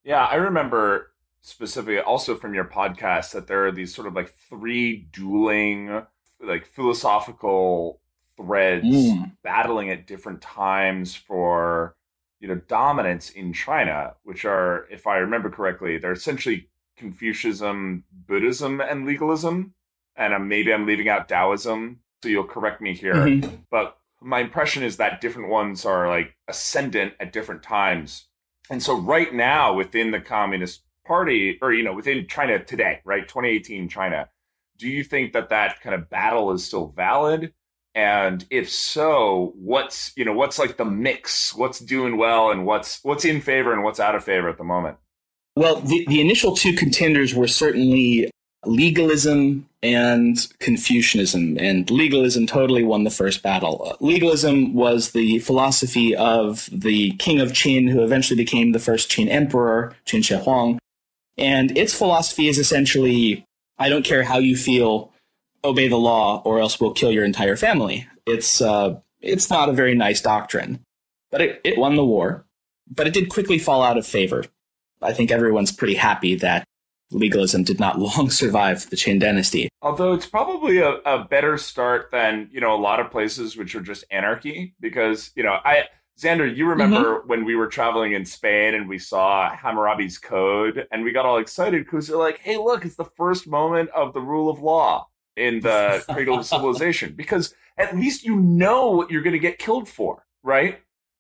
Yeah, I remember specifically also from your podcast that there are these sort of like three dueling like philosophical threads Mm. battling at different times for you know dominance in China, which are, if I remember correctly, they're essentially Confucianism, Buddhism, and legalism. And um, maybe I'm leaving out Taoism, so you'll correct me here. Mhm. But my impression is that different ones are like ascendant at different times. And so right now within the Communist Party, or you know, within China today, right, 2018 China, do you think that that kind of battle is still valid? And if so, what's you know what's like the mix? What's doing well and what's what's in favor and what's out of favor at the moment? Well, the, the initial two contenders were certainly legalism and Confucianism, and legalism totally won the first battle. Legalism was the philosophy of the king of Qin, who eventually became the first Qin emperor, Qin Shi Huang. And its philosophy is essentially I don't care how you feel, obey the law, or else we'll kill your entire family. It's, uh, it's not a very nice doctrine. But it, it won the war, but it did quickly fall out of favor. I think everyone's pretty happy that legalism did not long survive the Qin dynasty. Although it's probably a, a better start than, you know, a lot of places which are just anarchy. Because, you know, I Xander, you remember mm-hmm. when we were traveling in Spain and we saw Hammurabi's code and we got all excited because they're like, hey, look, it's the first moment of the rule of law in the cradle of civilization. Because at least you know what you're gonna get killed for, right?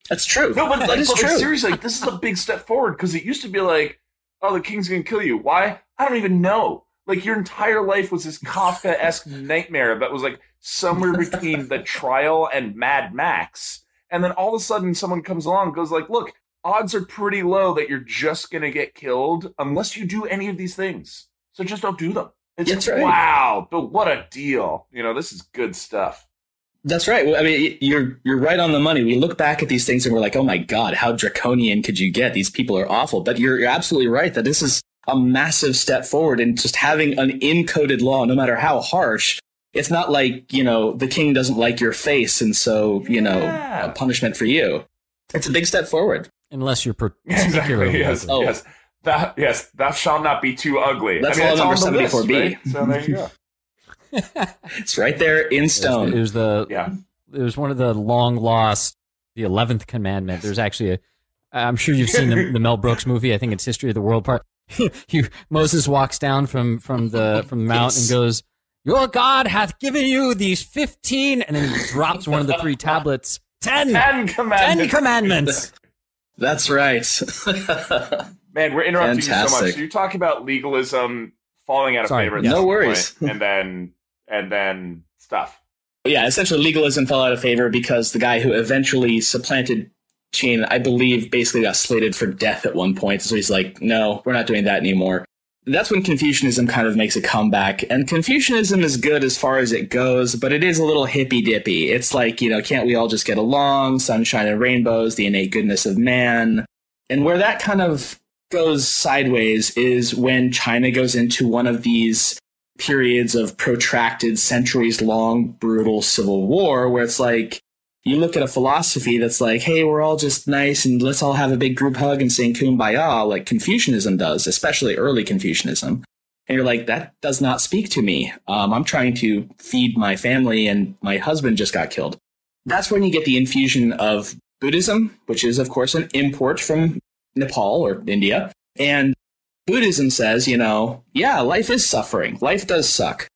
That's true. No, but like, but like, seriously, like, this is a big step forward because it used to be like, oh, the king's gonna kill you. Why? I don't even know. Like your entire life was this Kafka-esque nightmare that was like somewhere between the trial and Mad Max, and then all of a sudden someone comes along and goes like, look, odds are pretty low that you're just gonna get killed unless you do any of these things. So just don't do them. It's That's right. wow, but what a deal! You know, this is good stuff. That's right. I mean, you're you're right on the money. We look back at these things and we're like, oh my god, how draconian could you get? These people are awful. But you're you're absolutely right that this is a massive step forward in just having an encoded law, no matter how harsh. It's not like you know the king doesn't like your face, and so you know Yeah. a punishment for you. It's a big step forward. Unless you're Exactly. particularly Yes. Oh. Yes. That yes. Thou shalt not be too ugly. That's I mean, law it's number on the list, 74B. right? So there you go. It's right there in stone. it was the Yeah. it was one of the long lost the eleventh commandment. There's actually a I'm sure you've seen the, the Mel Brooks movie. I think it's History of the World part. you, Moses walks down from from the from the mount Yes. and goes, "Your God hath given you these fifteen, and then he drops one of the three tablets. Ten. commandments. Ten commandments. That's right. Man, we're interrupting you so much. So you're talking about legalism falling out of Sorry, favor. at yes. No worries. point, and then and then stuff. yeah, essentially legalism fell out of favor because the guy who eventually supplanted Qin, I believe, basically got slated for death at one point. So he's like, no, we're not doing that anymore. That's when Confucianism kind of makes a comeback. And Confucianism is good as far as it goes, but it is a little hippy dippy. It's like, you know, can't we all just get along? Sunshine and rainbows, the innate goodness of man. And where that kind of goes sideways is when China goes into one of these periods of protracted, centuries long, brutal civil war where it's like, you look at a philosophy that's like, hey, we're all just nice and let's all have a big group hug and sing kumbaya, like Confucianism does, especially early Confucianism. And you're like, that does not speak to me. Um, I'm trying to feed my family and my husband just got killed. That's when you get the infusion of Buddhism, which is, of course, an import from Nepal or India. And Buddhism says, you know, yeah, life is suffering. Life does suck.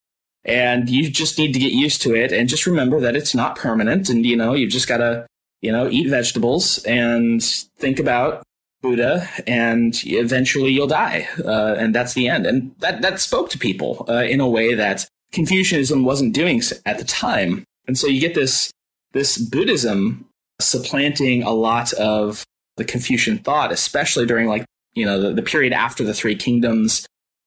And you just need to get used to it and just remember that it's not permanent. And, you know, you just got to, you know, eat vegetables and think about Buddha and eventually you'll die. Uh, and that's the end. And that, that spoke to people uh, in a way that Confucianism wasn't doing at the time. And so you get this, this Buddhism supplanting a lot of the Confucian thought, especially during like, you know, the, the period after the Three Kingdoms,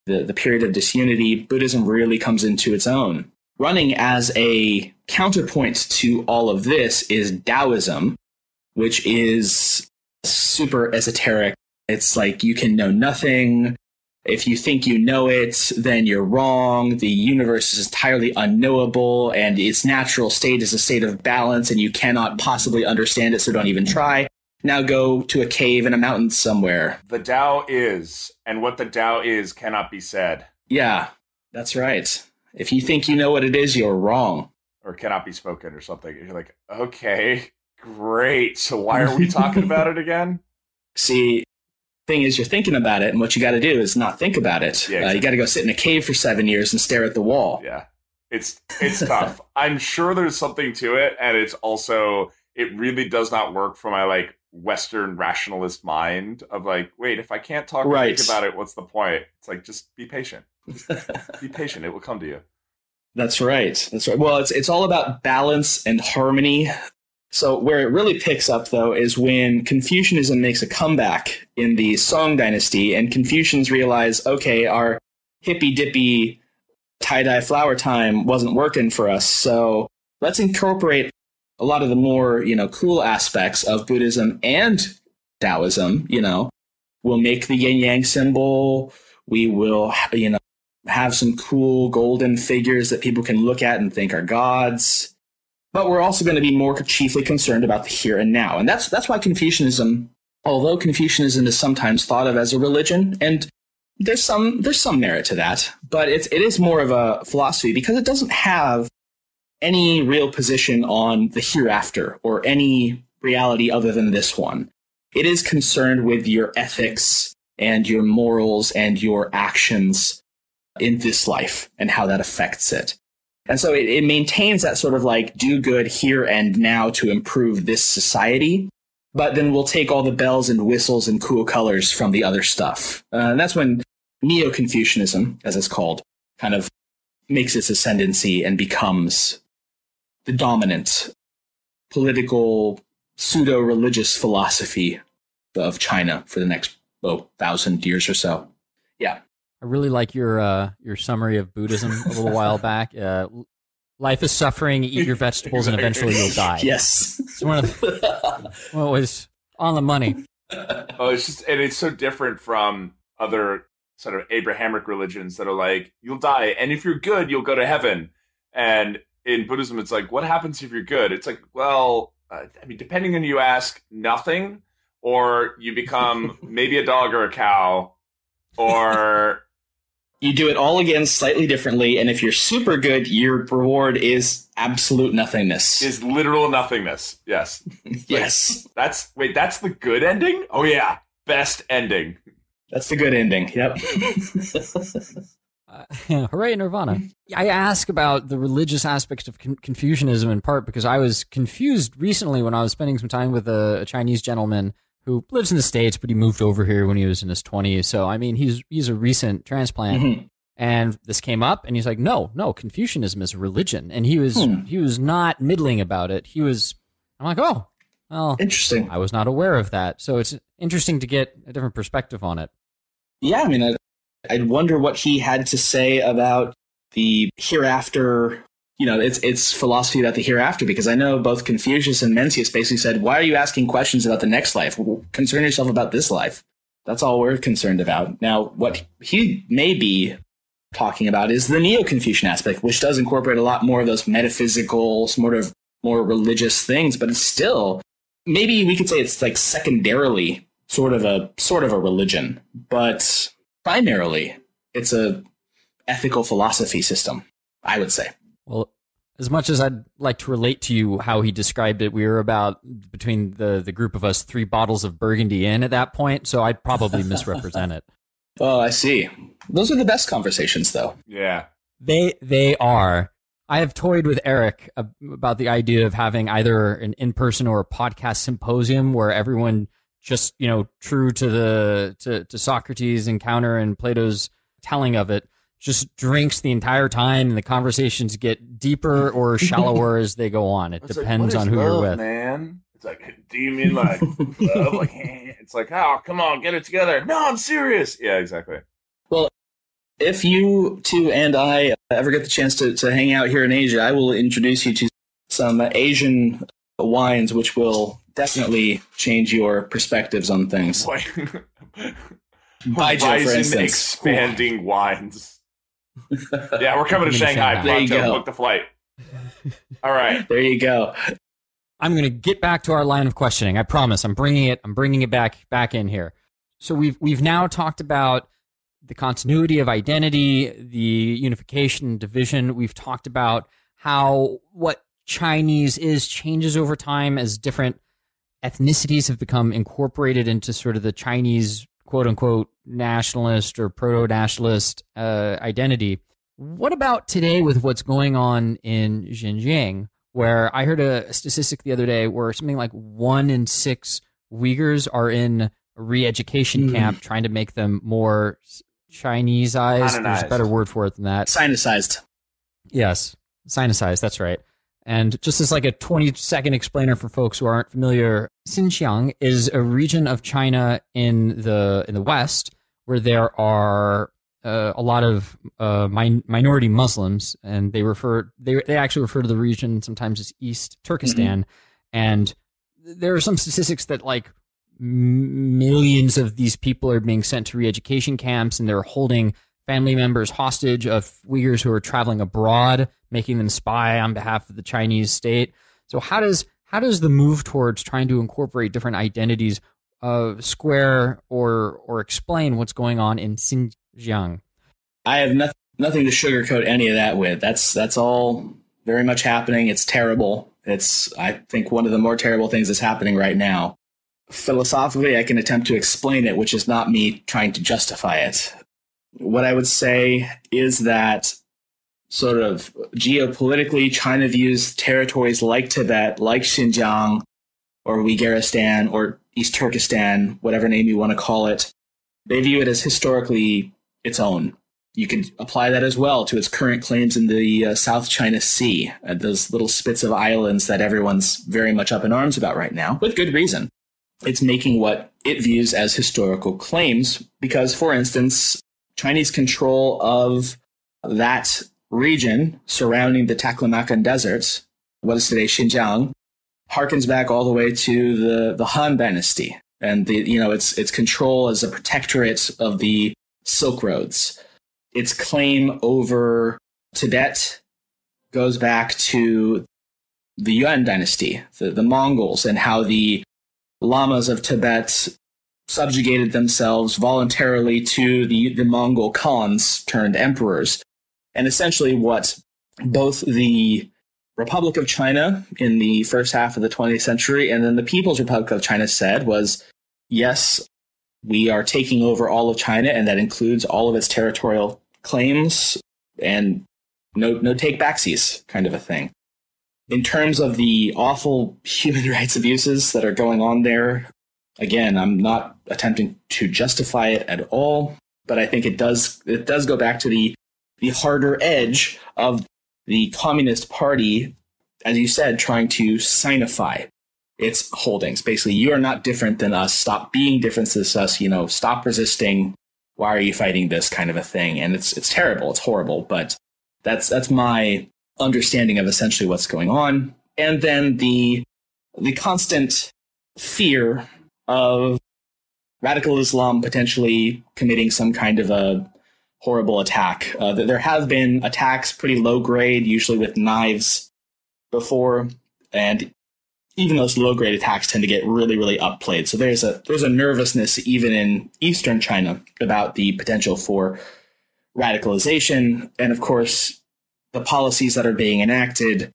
the, the period of disunity, Buddhism really comes into its own. Running as a counterpoint to all of this is Taoism, which is super esoteric. It's like you can know nothing. If you think you know it, then you're wrong. The universe is entirely unknowable, and its natural state is a state of balance, and you cannot possibly understand it, so don't even try. Now go to a cave in a mountain somewhere. The Tao is, and what the Tao is cannot be said. Yeah, that's right. If you think you know what it is, you're wrong. or cannot be spoken or something. You're like, okay, great. So why are we talking about it again? See, thing is, you're thinking about it, and what you got to do is not think about it. Yeah, uh, you got to go sit in a cave for seven years and stare at the wall. Yeah. It's it's tough. I'm sure there's something to it, and it's also it really does not work for my like Western rationalist mind of like, wait, if I can't talk Right. think about it, what's the point? It's like just be patient. Be patient. It will come to you. That's right. That's right. Well, it's it's all about balance and harmony. So where it really picks up though is when Confucianism makes a comeback in the Song dynasty and Confucians realize, okay, our hippy dippy tie-dye flower time wasn't working for us. So let's incorporate a lot of the more, you know, cool aspects of Buddhism and Taoism, you know. We'll make the yin yang symbol. We will, you know, have some cool golden figures that people can look at and think are gods. But we're also going to be more chiefly concerned about the here and now. And that's that's why Confucianism, although Confucianism is sometimes thought of as a religion, and there's some there's some merit to that, but it's it is more of a philosophy because it doesn't have any real position on the hereafter or any reality other than this one. It is concerned with your ethics and your morals and your actions in this life and how that affects it. And so it, it maintains that sort of like do good here and now to improve this society. But then we'll take all the bells and whistles and cool colors from the other stuff. Uh, and that's when Neo Confucianism, as it's called, kind of makes its ascendancy and becomes the dominant political pseudo religious philosophy of China for the next oh, thousand years or so. Yeah. I really like your uh, your summary of Buddhism a little while back. Uh, life is suffering. Eat your vegetables, and eventually you'll die. Yes. It's one of the, well, it was on the money. Oh, it's just and it's so different from other sort of Abrahamic religions that are like you'll die, and if you're good, you'll go to heaven. And in Buddhism, it's like, what happens if you're good? It's like, well, uh, I mean, depending on you ask, nothing, or you become maybe a dog or a cow, or You do it all again slightly differently, and if you're super good, your reward is absolute nothingness. is literal nothingness. Yes, yes. that's wait, that's the good ending. Oh yeah, best ending. That's the good ending. Yep. Hooray, Nirvana. I ask about the religious aspect of con- Confucianism in part because I was confused recently when I was spending some time with a, a Chinese gentleman who lives in the States, but he moved over here when he was in his 20s. So, I mean, he's, he's a recent transplant. Mhm. And this came up and he's like, no, no, Confucianism is religion. And he was, Hmm. he was not middling about it. He was, I'm like, oh, well, Interesting. I was not aware of that. So it's interesting to get a different perspective on it. Yeah, I mean, I, I'd wonder what he had to say about the hereafter. You know, it's it's philosophy about the hereafter because I know both Confucius and Mencius basically said, "Why are you asking questions about the next life? Concern yourself about this life." That's all we're concerned about. Now, what he may be talking about is the Neo-Confucian aspect, which does incorporate a lot more of those metaphysical, sort of more religious things, but it's still maybe we could say it's like secondarily sort of a sort of a religion, but primarily it's a ethical philosophy system. I would say. Well, as much as I'd like to relate to you how he described it, we were about between the the group of us three bottles of Burgundy in at that point, so I'd probably misrepresent it. Oh, I see. Those are the best conversations, though. Yeah, They they are. I have toyed with Eric about the idea of having either an in person or a podcast symposium where everyone just you know true to the to, to Socrates' encounter and Plato's telling of it just drinks the entire time and the conversations get deeper or shallower as they go on. It It's depends what on is who you're with. man. It's like, do you mean like love? Like, it's like, oh, come on, get it together. No, I'm serious. Yeah, exactly. Well, if you two and I ever get the chance to, to hang out here in Asia, I will introduce you to some Asian wines, which will definitely change your perspectives on things. Baijiu, for instance. expanding wines. Yeah, we're coming to Shanghai. Shanghai. There you go. book the flight. All right. There you go. I'm going to get back to our line of questioning. I promise. I'm bringing it. I'm bringing it back back in here. So we've we've now talked about the continuity of identity, the unification and division. We've talked about how what Chinese is changes over time as different ethnicities have become incorporated into sort of the Chinese quote unquote nationalist or proto nationalist uh, identity. What about today with what's going on in Xinjiang, where I heard a statistic the other day where something like one in six Uyghurs are in a re education Mm. camp trying to make them more Chineseized. There's a better word for it than that. Sinicized. Yes, sinicized. That's right. And just as like a 20 second explainer for folks who aren't familiar, Xinjiang is a region of China in the in the west where there are uh, a lot of uh, min- minority Muslims, and they refer they they actually refer to the region sometimes as East Turkestan, and there are some statistics that like millions of these people are being sent to re-education camps, and they're holding family members hostage of Uyghurs who are traveling abroad, making them spy on behalf of the Chinese state. So how does how does the move towards trying to incorporate different identities uh, square or or explain what's going on in Xinjiang? I have nothing nothing to sugarcoat any of that with. That's that's all very much happening. It's terrible. It's I think one of the more terrible things that's happening right now. Philosophically, I can attempt to explain it, which is not me trying to justify it. What I would say is that sort of geopolitically, China views territories like Tibet, like Xinjiang, or Uyghuristan, or East Turkestan, whatever name you want to call it. They view it as historically its own. You could apply that as well to its current claims in the uh, South China Sea, uh, those little spits of islands that everyone's very much up in arms about right now, with good reason. It's making what it views as historical claims because, for instance, Chinese control of that region surrounding the Taklamakan deserts, what is today Xinjiang, harkens back all the way to the, the Han Dynasty and the you know its its control as a protectorate of the Silk Roads. Its claim over Tibet goes back to the Yuan dynasty, the, the Mongols, and how the lamas of Tibet subjugated themselves voluntarily to the, the Mongol Khans turned emperors. And essentially, what both the Republic of China in the first half of the 20th century and then the People's Republic of China said was yes, we are taking over all of China, and that includes all of its territorial claims and no, no take backsies kind of a thing. In terms of the awful human rights abuses that are going on there, again, I'm not attempting to justify it at all, but I think it does it does go back to the the harder edge of the Communist Party, as you said, trying to sinicize its holdings. Basically, you are not different than us. Stop being different than us. You know, stop resisting. Why are you fighting this kind of a thing? And it's it's terrible. It's horrible. But that's that's my understanding of essentially what's going on. And then the the constant fear of radical Islam potentially committing some kind of a horrible attack. Uh, there have been attacks pretty low grade, usually with knives before, and even those low grade attacks tend to get really, really upplayed. So there's a there's a nervousness even in eastern China about the potential for radicalization, and of course the policies that are being enacted.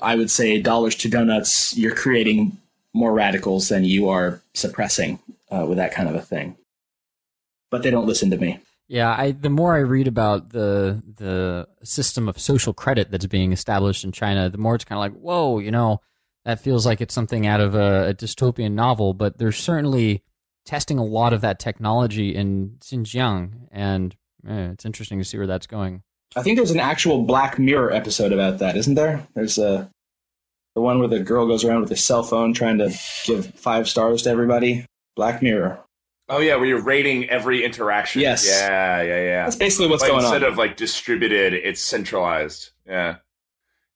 I would say dollars to donuts. You're creating more radicals than you are suppressing uh, with that kind of a thing. But they don't listen to me. Yeah, I the more I read about the the system of social credit that's being established in China, the more it's kind of like, whoa, you know, that feels like it's something out of a, a dystopian novel. But they're certainly testing a lot of that technology in Xinjiang, and eh, it's interesting to see where that's going. I think there's an actual Black Mirror episode about that, isn't there? There's a the one where the girl goes around with her cell phone trying to give five stars to everybody. Black Mirror. Oh yeah, where you're rating every interaction. Yes. Yeah, yeah, yeah. That's basically what's But going instead on. Instead of like distributed, it's centralized. Yeah.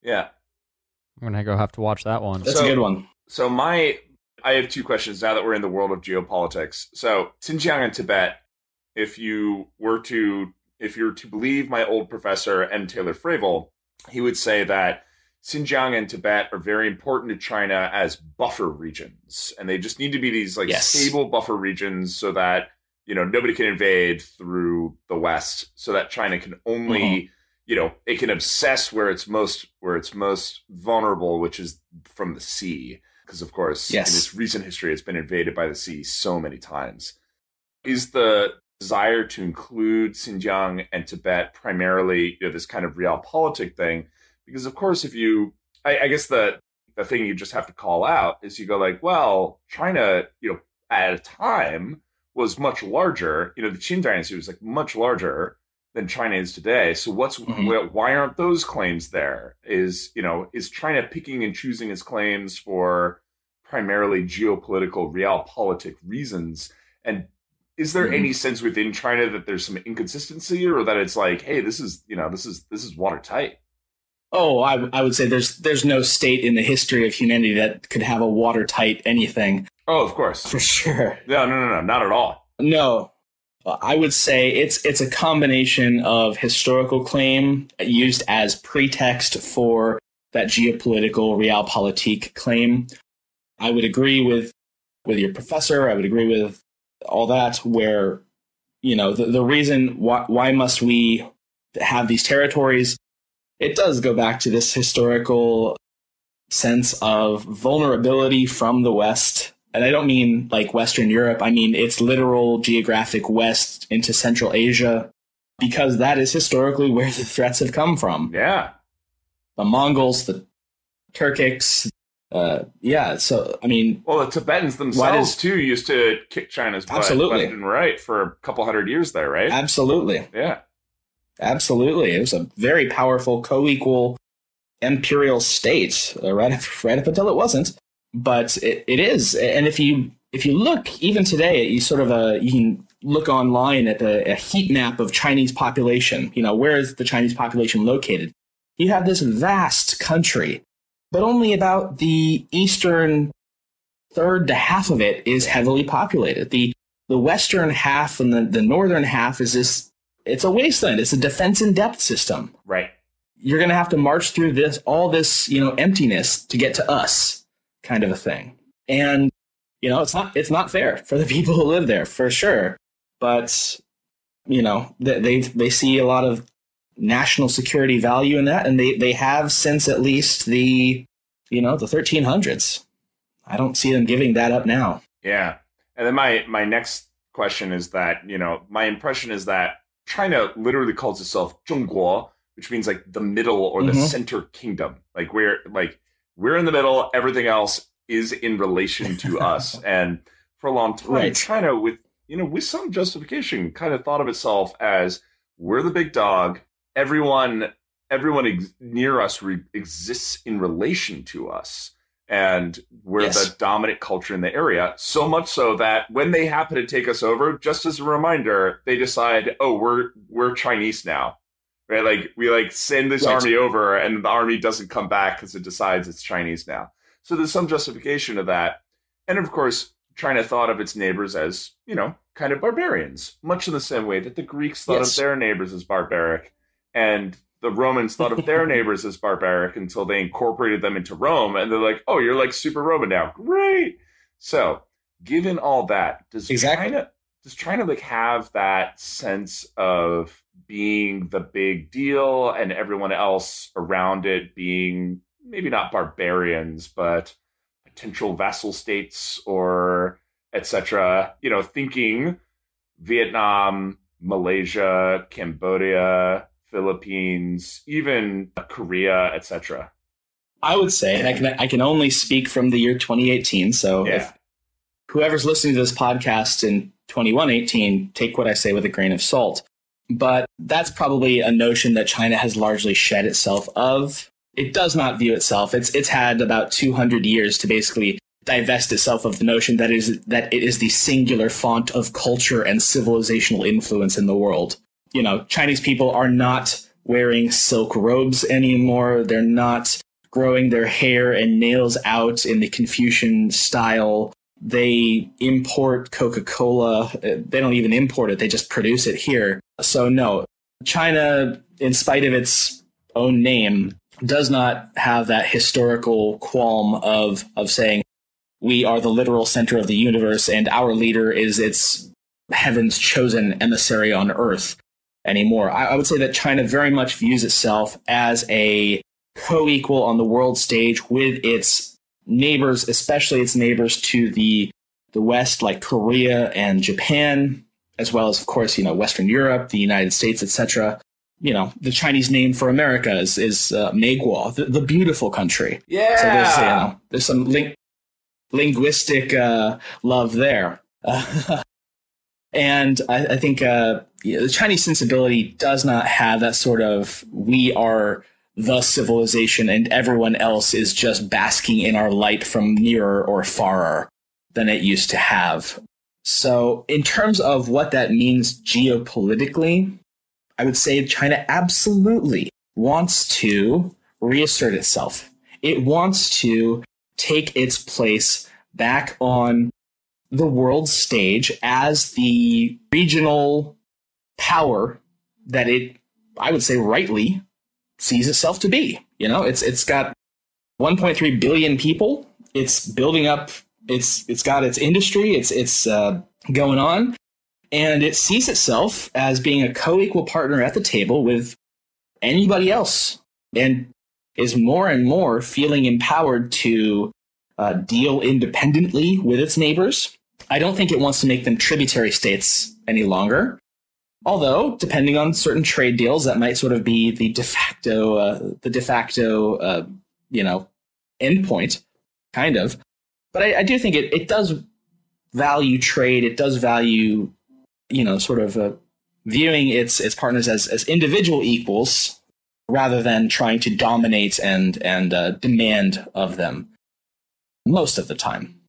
Yeah. I'm gonna go have to watch that one. That's So- a good one. So my I have two questions now that we're in the world of geopolitics. So Xinjiang and Tibet, if you were to if you're to believe my old professor M. Taylor Fravel, he would say that Xinjiang and Tibet are very important to China as buffer regions. And they just need to be these like Yes. stable buffer regions so that, you know, nobody can invade through the West, so that China can only, Mhm. you know, it can obsess where it's most where it's most vulnerable, which is from the sea. Because of course, yes. in its recent history, it's been invaded by the sea so many times. Is the desire to include Xinjiang and Tibet primarily you know, this kind of realpolitik thing? Because of course, if you, I, I guess the the thing you just have to call out is you go like, well, China, you know, at a time was much larger. You know, the Qin dynasty was like much larger than China is today. So what's mm-hmm. why aren't those claims there? Is you know is China picking and choosing its claims for primarily geopolitical realpolitik reasons? And is there mm-hmm. any sense within China that there's some inconsistency, or that it's like, hey, this is you know this is this is watertight? Oh, I, I would say there's there's no state in the history of humanity that could have a watertight anything. Oh, of course, for sure. No, no, no, no, not at all. No, I would say it's it's a combination of historical claim used as pretext for that geopolitical realpolitik claim. I would agree with with your professor. I would agree with all that. Where you know the, the reason why why must we have these territories? It does go back to this historical sense of vulnerability from the West and I don't mean like Western Europe, I mean its literal geographic west into Central Asia, because that is historically where the threats have come from. Yeah. The Mongols, the Turkics, uh, yeah. So, I mean, well, the Tibetans themselves too used to kick China's butt absolutely. left and right for a couple hundred years there, right? Absolutely. Yeah. Absolutely. It was a very powerful, co-equal imperial state, uh, right, up, right up until it wasn't but it, it is. And if you if you look even today, you sort of a you can look online at a, a heat map of Chinese population. You know, where is the Chinese population located? You have this vast country, but only about the eastern third to half of it is heavily populated. The the western half and the, the northern half is this it's a wasteland. It's a defense in depth system. Right. You're gonna have to march through this all this, you know, emptiness to get to us kind of a thing. And you know, it's not it's not fair for the people who live there for sure. But you know, they they, they see a lot of national security value in that, and they they have since at least the you know the 1300s. I don't see them giving that up now. Yeah, and then my my next question is that you know my impression is that China literally calls itself Zhongguo, which means like the middle or the mm-hmm. center kingdom. Like we're like we're in the middle. Everything else is in relation to us. and for a long time, right. China, with you know, with some justification, kind of thought of itself as we're the big dog. Everyone, everyone ex- near us re- exists in relation to us, and we're yes. the dominant culture in the area. So much so that when they happen to take us over, just as a reminder, they decide, oh, we're we're Chinese now right? Like we like send this right. army over, and the army doesn't come back because it decides it's Chinese now. So there's some justification of that, and of course, China thought of its neighbors as you know kind of barbarians, much in the same way that the Greeks thought yes. of their neighbors as barbaric, and the Romans thought of their neighbors as barbaric until they incorporated them into Rome, and they're like, oh, you're like super Roman now, great. So, given all that, does exactly. China does China like have that sense of being the big deal and everyone else around it being maybe not barbarians, but potential vassal states or etc. You know, thinking Vietnam, Malaysia, Cambodia, Philippines, even Korea, etc. I would say, and I can I can only speak from the year 2018. So yeah. if whoever's listening to this podcast in 2118, take what I say with a grain of salt. But that's probably a notion that China has largely shed itself of. It does not view itself. It's it's had about 200 years to basically divest itself of the notion that is that it is the singular font of culture and civilizational influence in the world. You know, Chinese people are not wearing silk robes anymore. They're not growing their hair and nails out in the Confucian style. They import Coca Cola. They don't even import it, they just produce it here. So, no, China, in spite of its own name, does not have that historical qualm of, of saying, we are the literal center of the universe and our leader is its heaven's chosen emissary on earth. Anymore. I, I would say that China very much views itself as a co equal on the world stage with its neighbors, especially its neighbors to the, the West, like Korea and Japan, as well as, of course, you know, Western Europe, the United States, etc. You know, the Chinese name for America is, is uh, Meiguo, the, the beautiful country. Yeah. So there's, you know, there's some ling- linguistic uh, love there. and I, I think uh, the Chinese sensibility does not have that sort of we are the civilization and everyone else is just basking in our light from nearer or farer than it used to have. So, in terms of what that means geopolitically, I would say China absolutely wants to reassert itself. It wants to take its place back on the world stage as the regional power that it, I would say rightly, sees itself to be. You know, it's it's got 1.3 billion people. It's building up. It's it's got its industry. It's it's uh, going on, and it sees itself as being a co-equal partner at the table with anybody else, and is more and more feeling empowered to uh, deal independently with its neighbors. I don't think it wants to make them tributary states any longer. Although, depending on certain trade deals, that might sort of be the de facto, uh, the de facto, uh, you know, endpoint, kind of. But I, I, do think it, it does value trade. It does value, you know, sort of uh, viewing its its partners as as individual equals rather than trying to dominate and and uh, demand of them most of the time.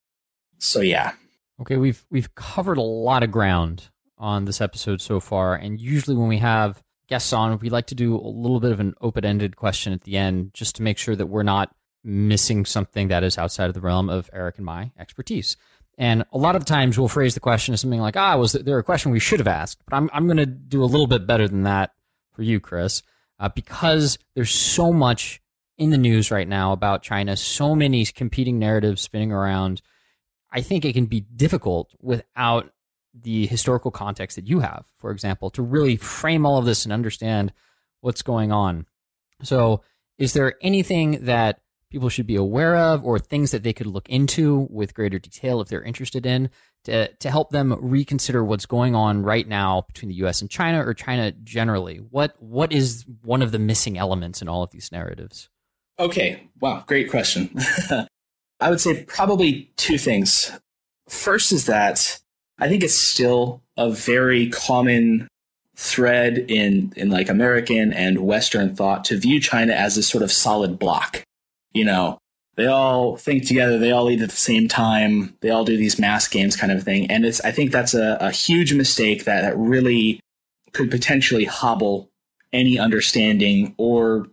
So yeah. Okay, we've we've covered a lot of ground on this episode so far. And usually, when we have guests on, we like to do a little bit of an open ended question at the end just to make sure that we're not missing something that is outside of the realm of Eric and my expertise. And a lot of times we'll phrase the question as something like, ah, was there a question we should have asked? But I'm, I'm going to do a little bit better than that for you, Chris, uh, because there's so much in the news right now about China, so many competing narratives spinning around. I think it can be difficult without the historical context that you have, for example, to really frame all of this and understand what's going on. So, is there anything that people should be aware of or things that they could look into with greater detail if they're interested in to, to help them reconsider what's going on right now between the US and China or China generally? What what is one of the missing elements in all of these narratives? Okay, wow, great question. I would say probably two things. First is that I think it's still a very common thread in, in like American and Western thought to view China as this sort of solid block. You know, they all think together, they all eat at the same time, they all do these mass games kind of thing. And it's, I think that's a, a huge mistake that, that really could potentially hobble any understanding or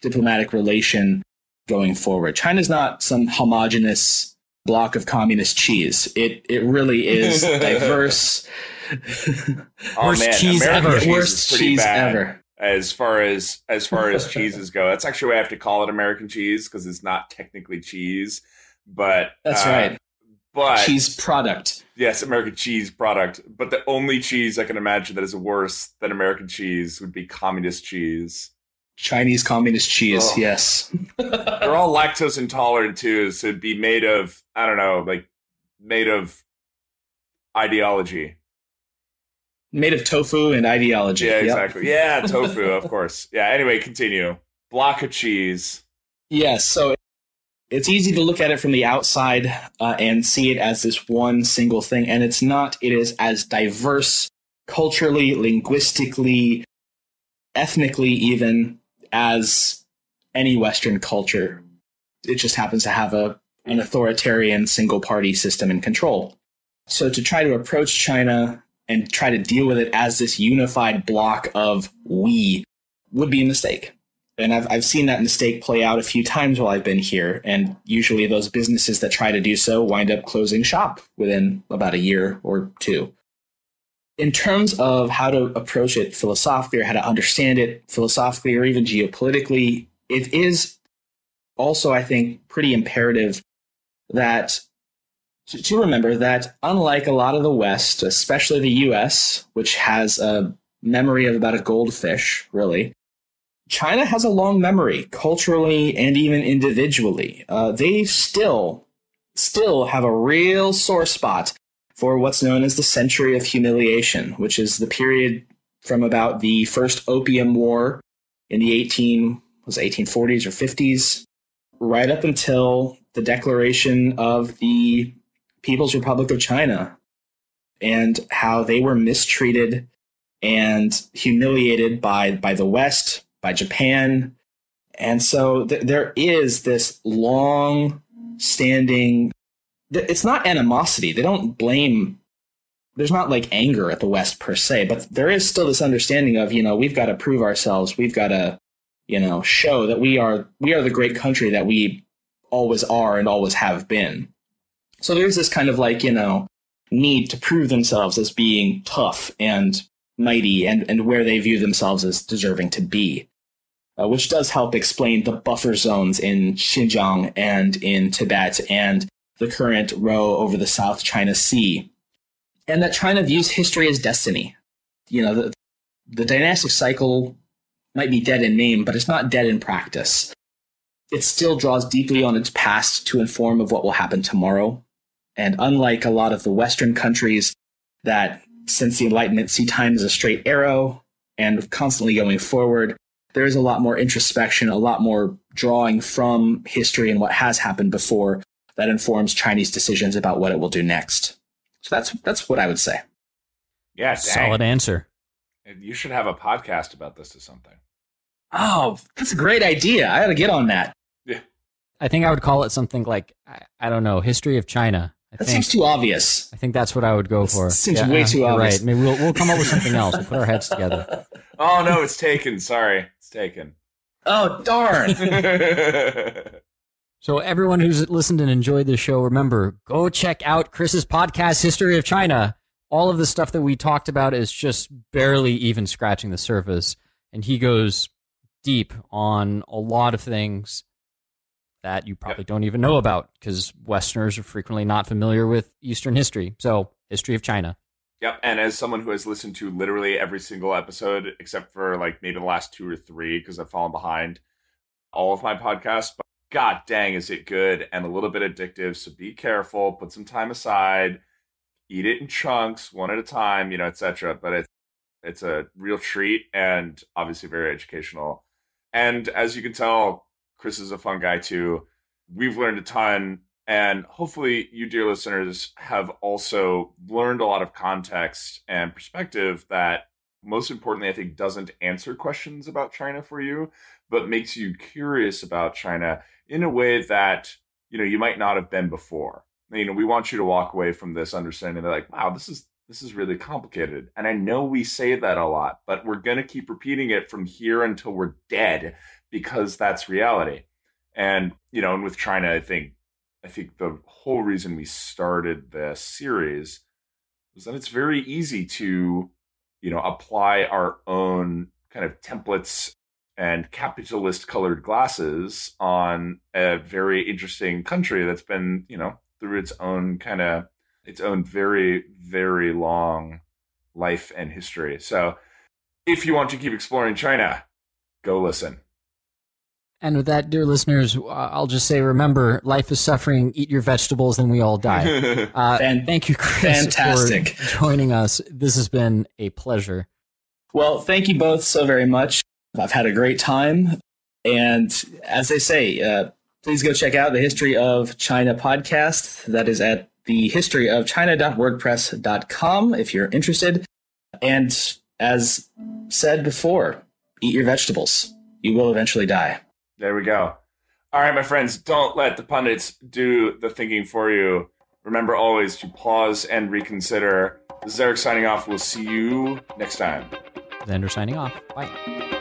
diplomatic relation going forward. China's not some homogenous block of communist cheese. It it really is diverse. oh worst man, cheese American ever. Cheese worst cheese ever. As far as as far as cheeses go, that's actually why I have to call it American cheese because it's not technically cheese, but that's uh, right. But cheese product. Yes, American cheese product. But the only cheese I can imagine that is worse than American cheese would be communist cheese. Chinese communist cheese, oh. yes. They're all lactose intolerant too, so it'd be made of I don't know, like made of ideology. Made of tofu and ideology. Yeah, exactly. Yep. Yeah, tofu, of course. Yeah, anyway, continue. Block of cheese. Yes, so it's easy to look at it from the outside uh, and see it as this one single thing, and it's not. It is as diverse culturally, linguistically, ethnically, even as any Western culture. It just happens to have a, an authoritarian single party system in control. So to try to approach China and try to deal with it as this unified block of we would be a mistake. And I've, I've seen that mistake play out a few times while I've been here. And usually those businesses that try to do so wind up closing shop within about a year or two in terms of how to approach it philosophically or how to understand it philosophically or even geopolitically, it is also, I think, pretty imperative that to, remember that unlike a lot of the West, especially the US, which has a memory of about a goldfish, really. China has a long memory, culturally and even individually. Uh, they still, still have a real sore spot for what's known as the Century of Humiliation, which is the period from about the first Opium War in the 18 was 1840s or 50s, right up until the declaration of the People's Republic of China, and how they were mistreated and humiliated by by the West, by Japan, and so th- there is this long standing it's not animosity. They don't blame. There's not like anger at the West per se, but there is still this understanding of you know we've got to prove ourselves. We've got to you know show that we are we are the great country that we always are and always have been. So there's this kind of like you know need to prove themselves as being tough and mighty and and where they view themselves as deserving to be. Uh, which does help explain the buffer zones in Xinjiang and in Tibet and the current row over the South China Sea, and that China views history as destiny. You know, the, the dynastic cycle might be dead in name, but it's not dead in practice. It still draws deeply on its past to inform of what will happen tomorrow. And unlike a lot of the Western countries that, since the Enlightenment, see time as a straight arrow and constantly going forward, there is a lot more introspection, a lot more drawing from history and what has happened before that informs Chinese decisions about what it will do next. So that's that's what I would say. Yeah, dang. Solid answer. You should have a podcast about this or something. Oh, that's a great idea. I got to get on that. Yeah. I think I would call it something like I, I don't know, history of China. I That think, seems too obvious. I think that's what I would go for. seems way too you're obvious. Right. Maybe we'll we'll come up with something else. We'll put our heads together. Oh no, it's taken. Sorry, it's taken. Oh, darn. So everyone who's listened and enjoyed the show, remember, go check out Chris's podcast, History of China. All of the stuff that we talked about is just barely even scratching the surface. And he goes deep on a lot of things that you probably don't even know about because Westerners are frequently not familiar with Eastern history. So, History of China. Yep, and as someone who has listened to literally every single episode except for like maybe the last two or three because I've fallen behind all of my podcasts, god dang is it good and a little bit addictive, so be careful, put some time aside, eat it in chunks, one at a time, you know, etc. But it's it's a real treat and obviously very educational. And as you can tell, Chris is a fun guy too. We've learned a ton and hopefully, you, dear listeners, have also learned a lot of context and perspective that, most importantly, I think doesn't answer questions about China for you, but makes you curious about China in a way that you know you might not have been before. You know, we want you to walk away from this understanding that, like, wow, this is this is really complicated. And I know we say that a lot, but we're going to keep repeating it from here until we're dead because that's reality. And you know, and with China, I think I think the whole reason we started this series was that it's very easy to, you know, apply our own kind of templates and capitalist colored glasses on a very interesting country that's been, you know, through its own kind of its own very very long life and history. So, if you want to keep exploring China, go listen. And with that, dear listeners, uh, I'll just say remember, life is suffering, eat your vegetables, and we all die. Uh, Fan- thank you, Chris, fantastic. for joining us. This has been a pleasure. Well, thank you both so very much. I've had a great time. And as they say, uh, please go check out the History of China podcast. That is at the historyofchina.wordpress.com if you're interested. And as said before, eat your vegetables. You will eventually die. There we go. All right, my friends, don't let the pundits do the thinking for you. Remember always to pause and reconsider. This is Eric signing off. We'll see you next time. Xander signing off. Bye.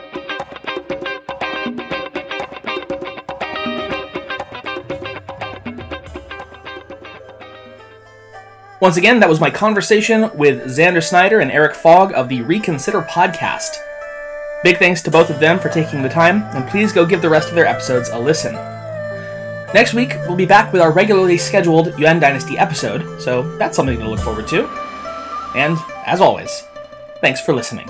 Once again, that was my conversation with Xander Snyder and Eric Fogg of the Reconsider podcast. Big thanks to both of them for taking the time, and please go give the rest of their episodes a listen. Next week, we'll be back with our regularly scheduled Yuan Dynasty episode, so that's something to look forward to. And, as always, thanks for listening.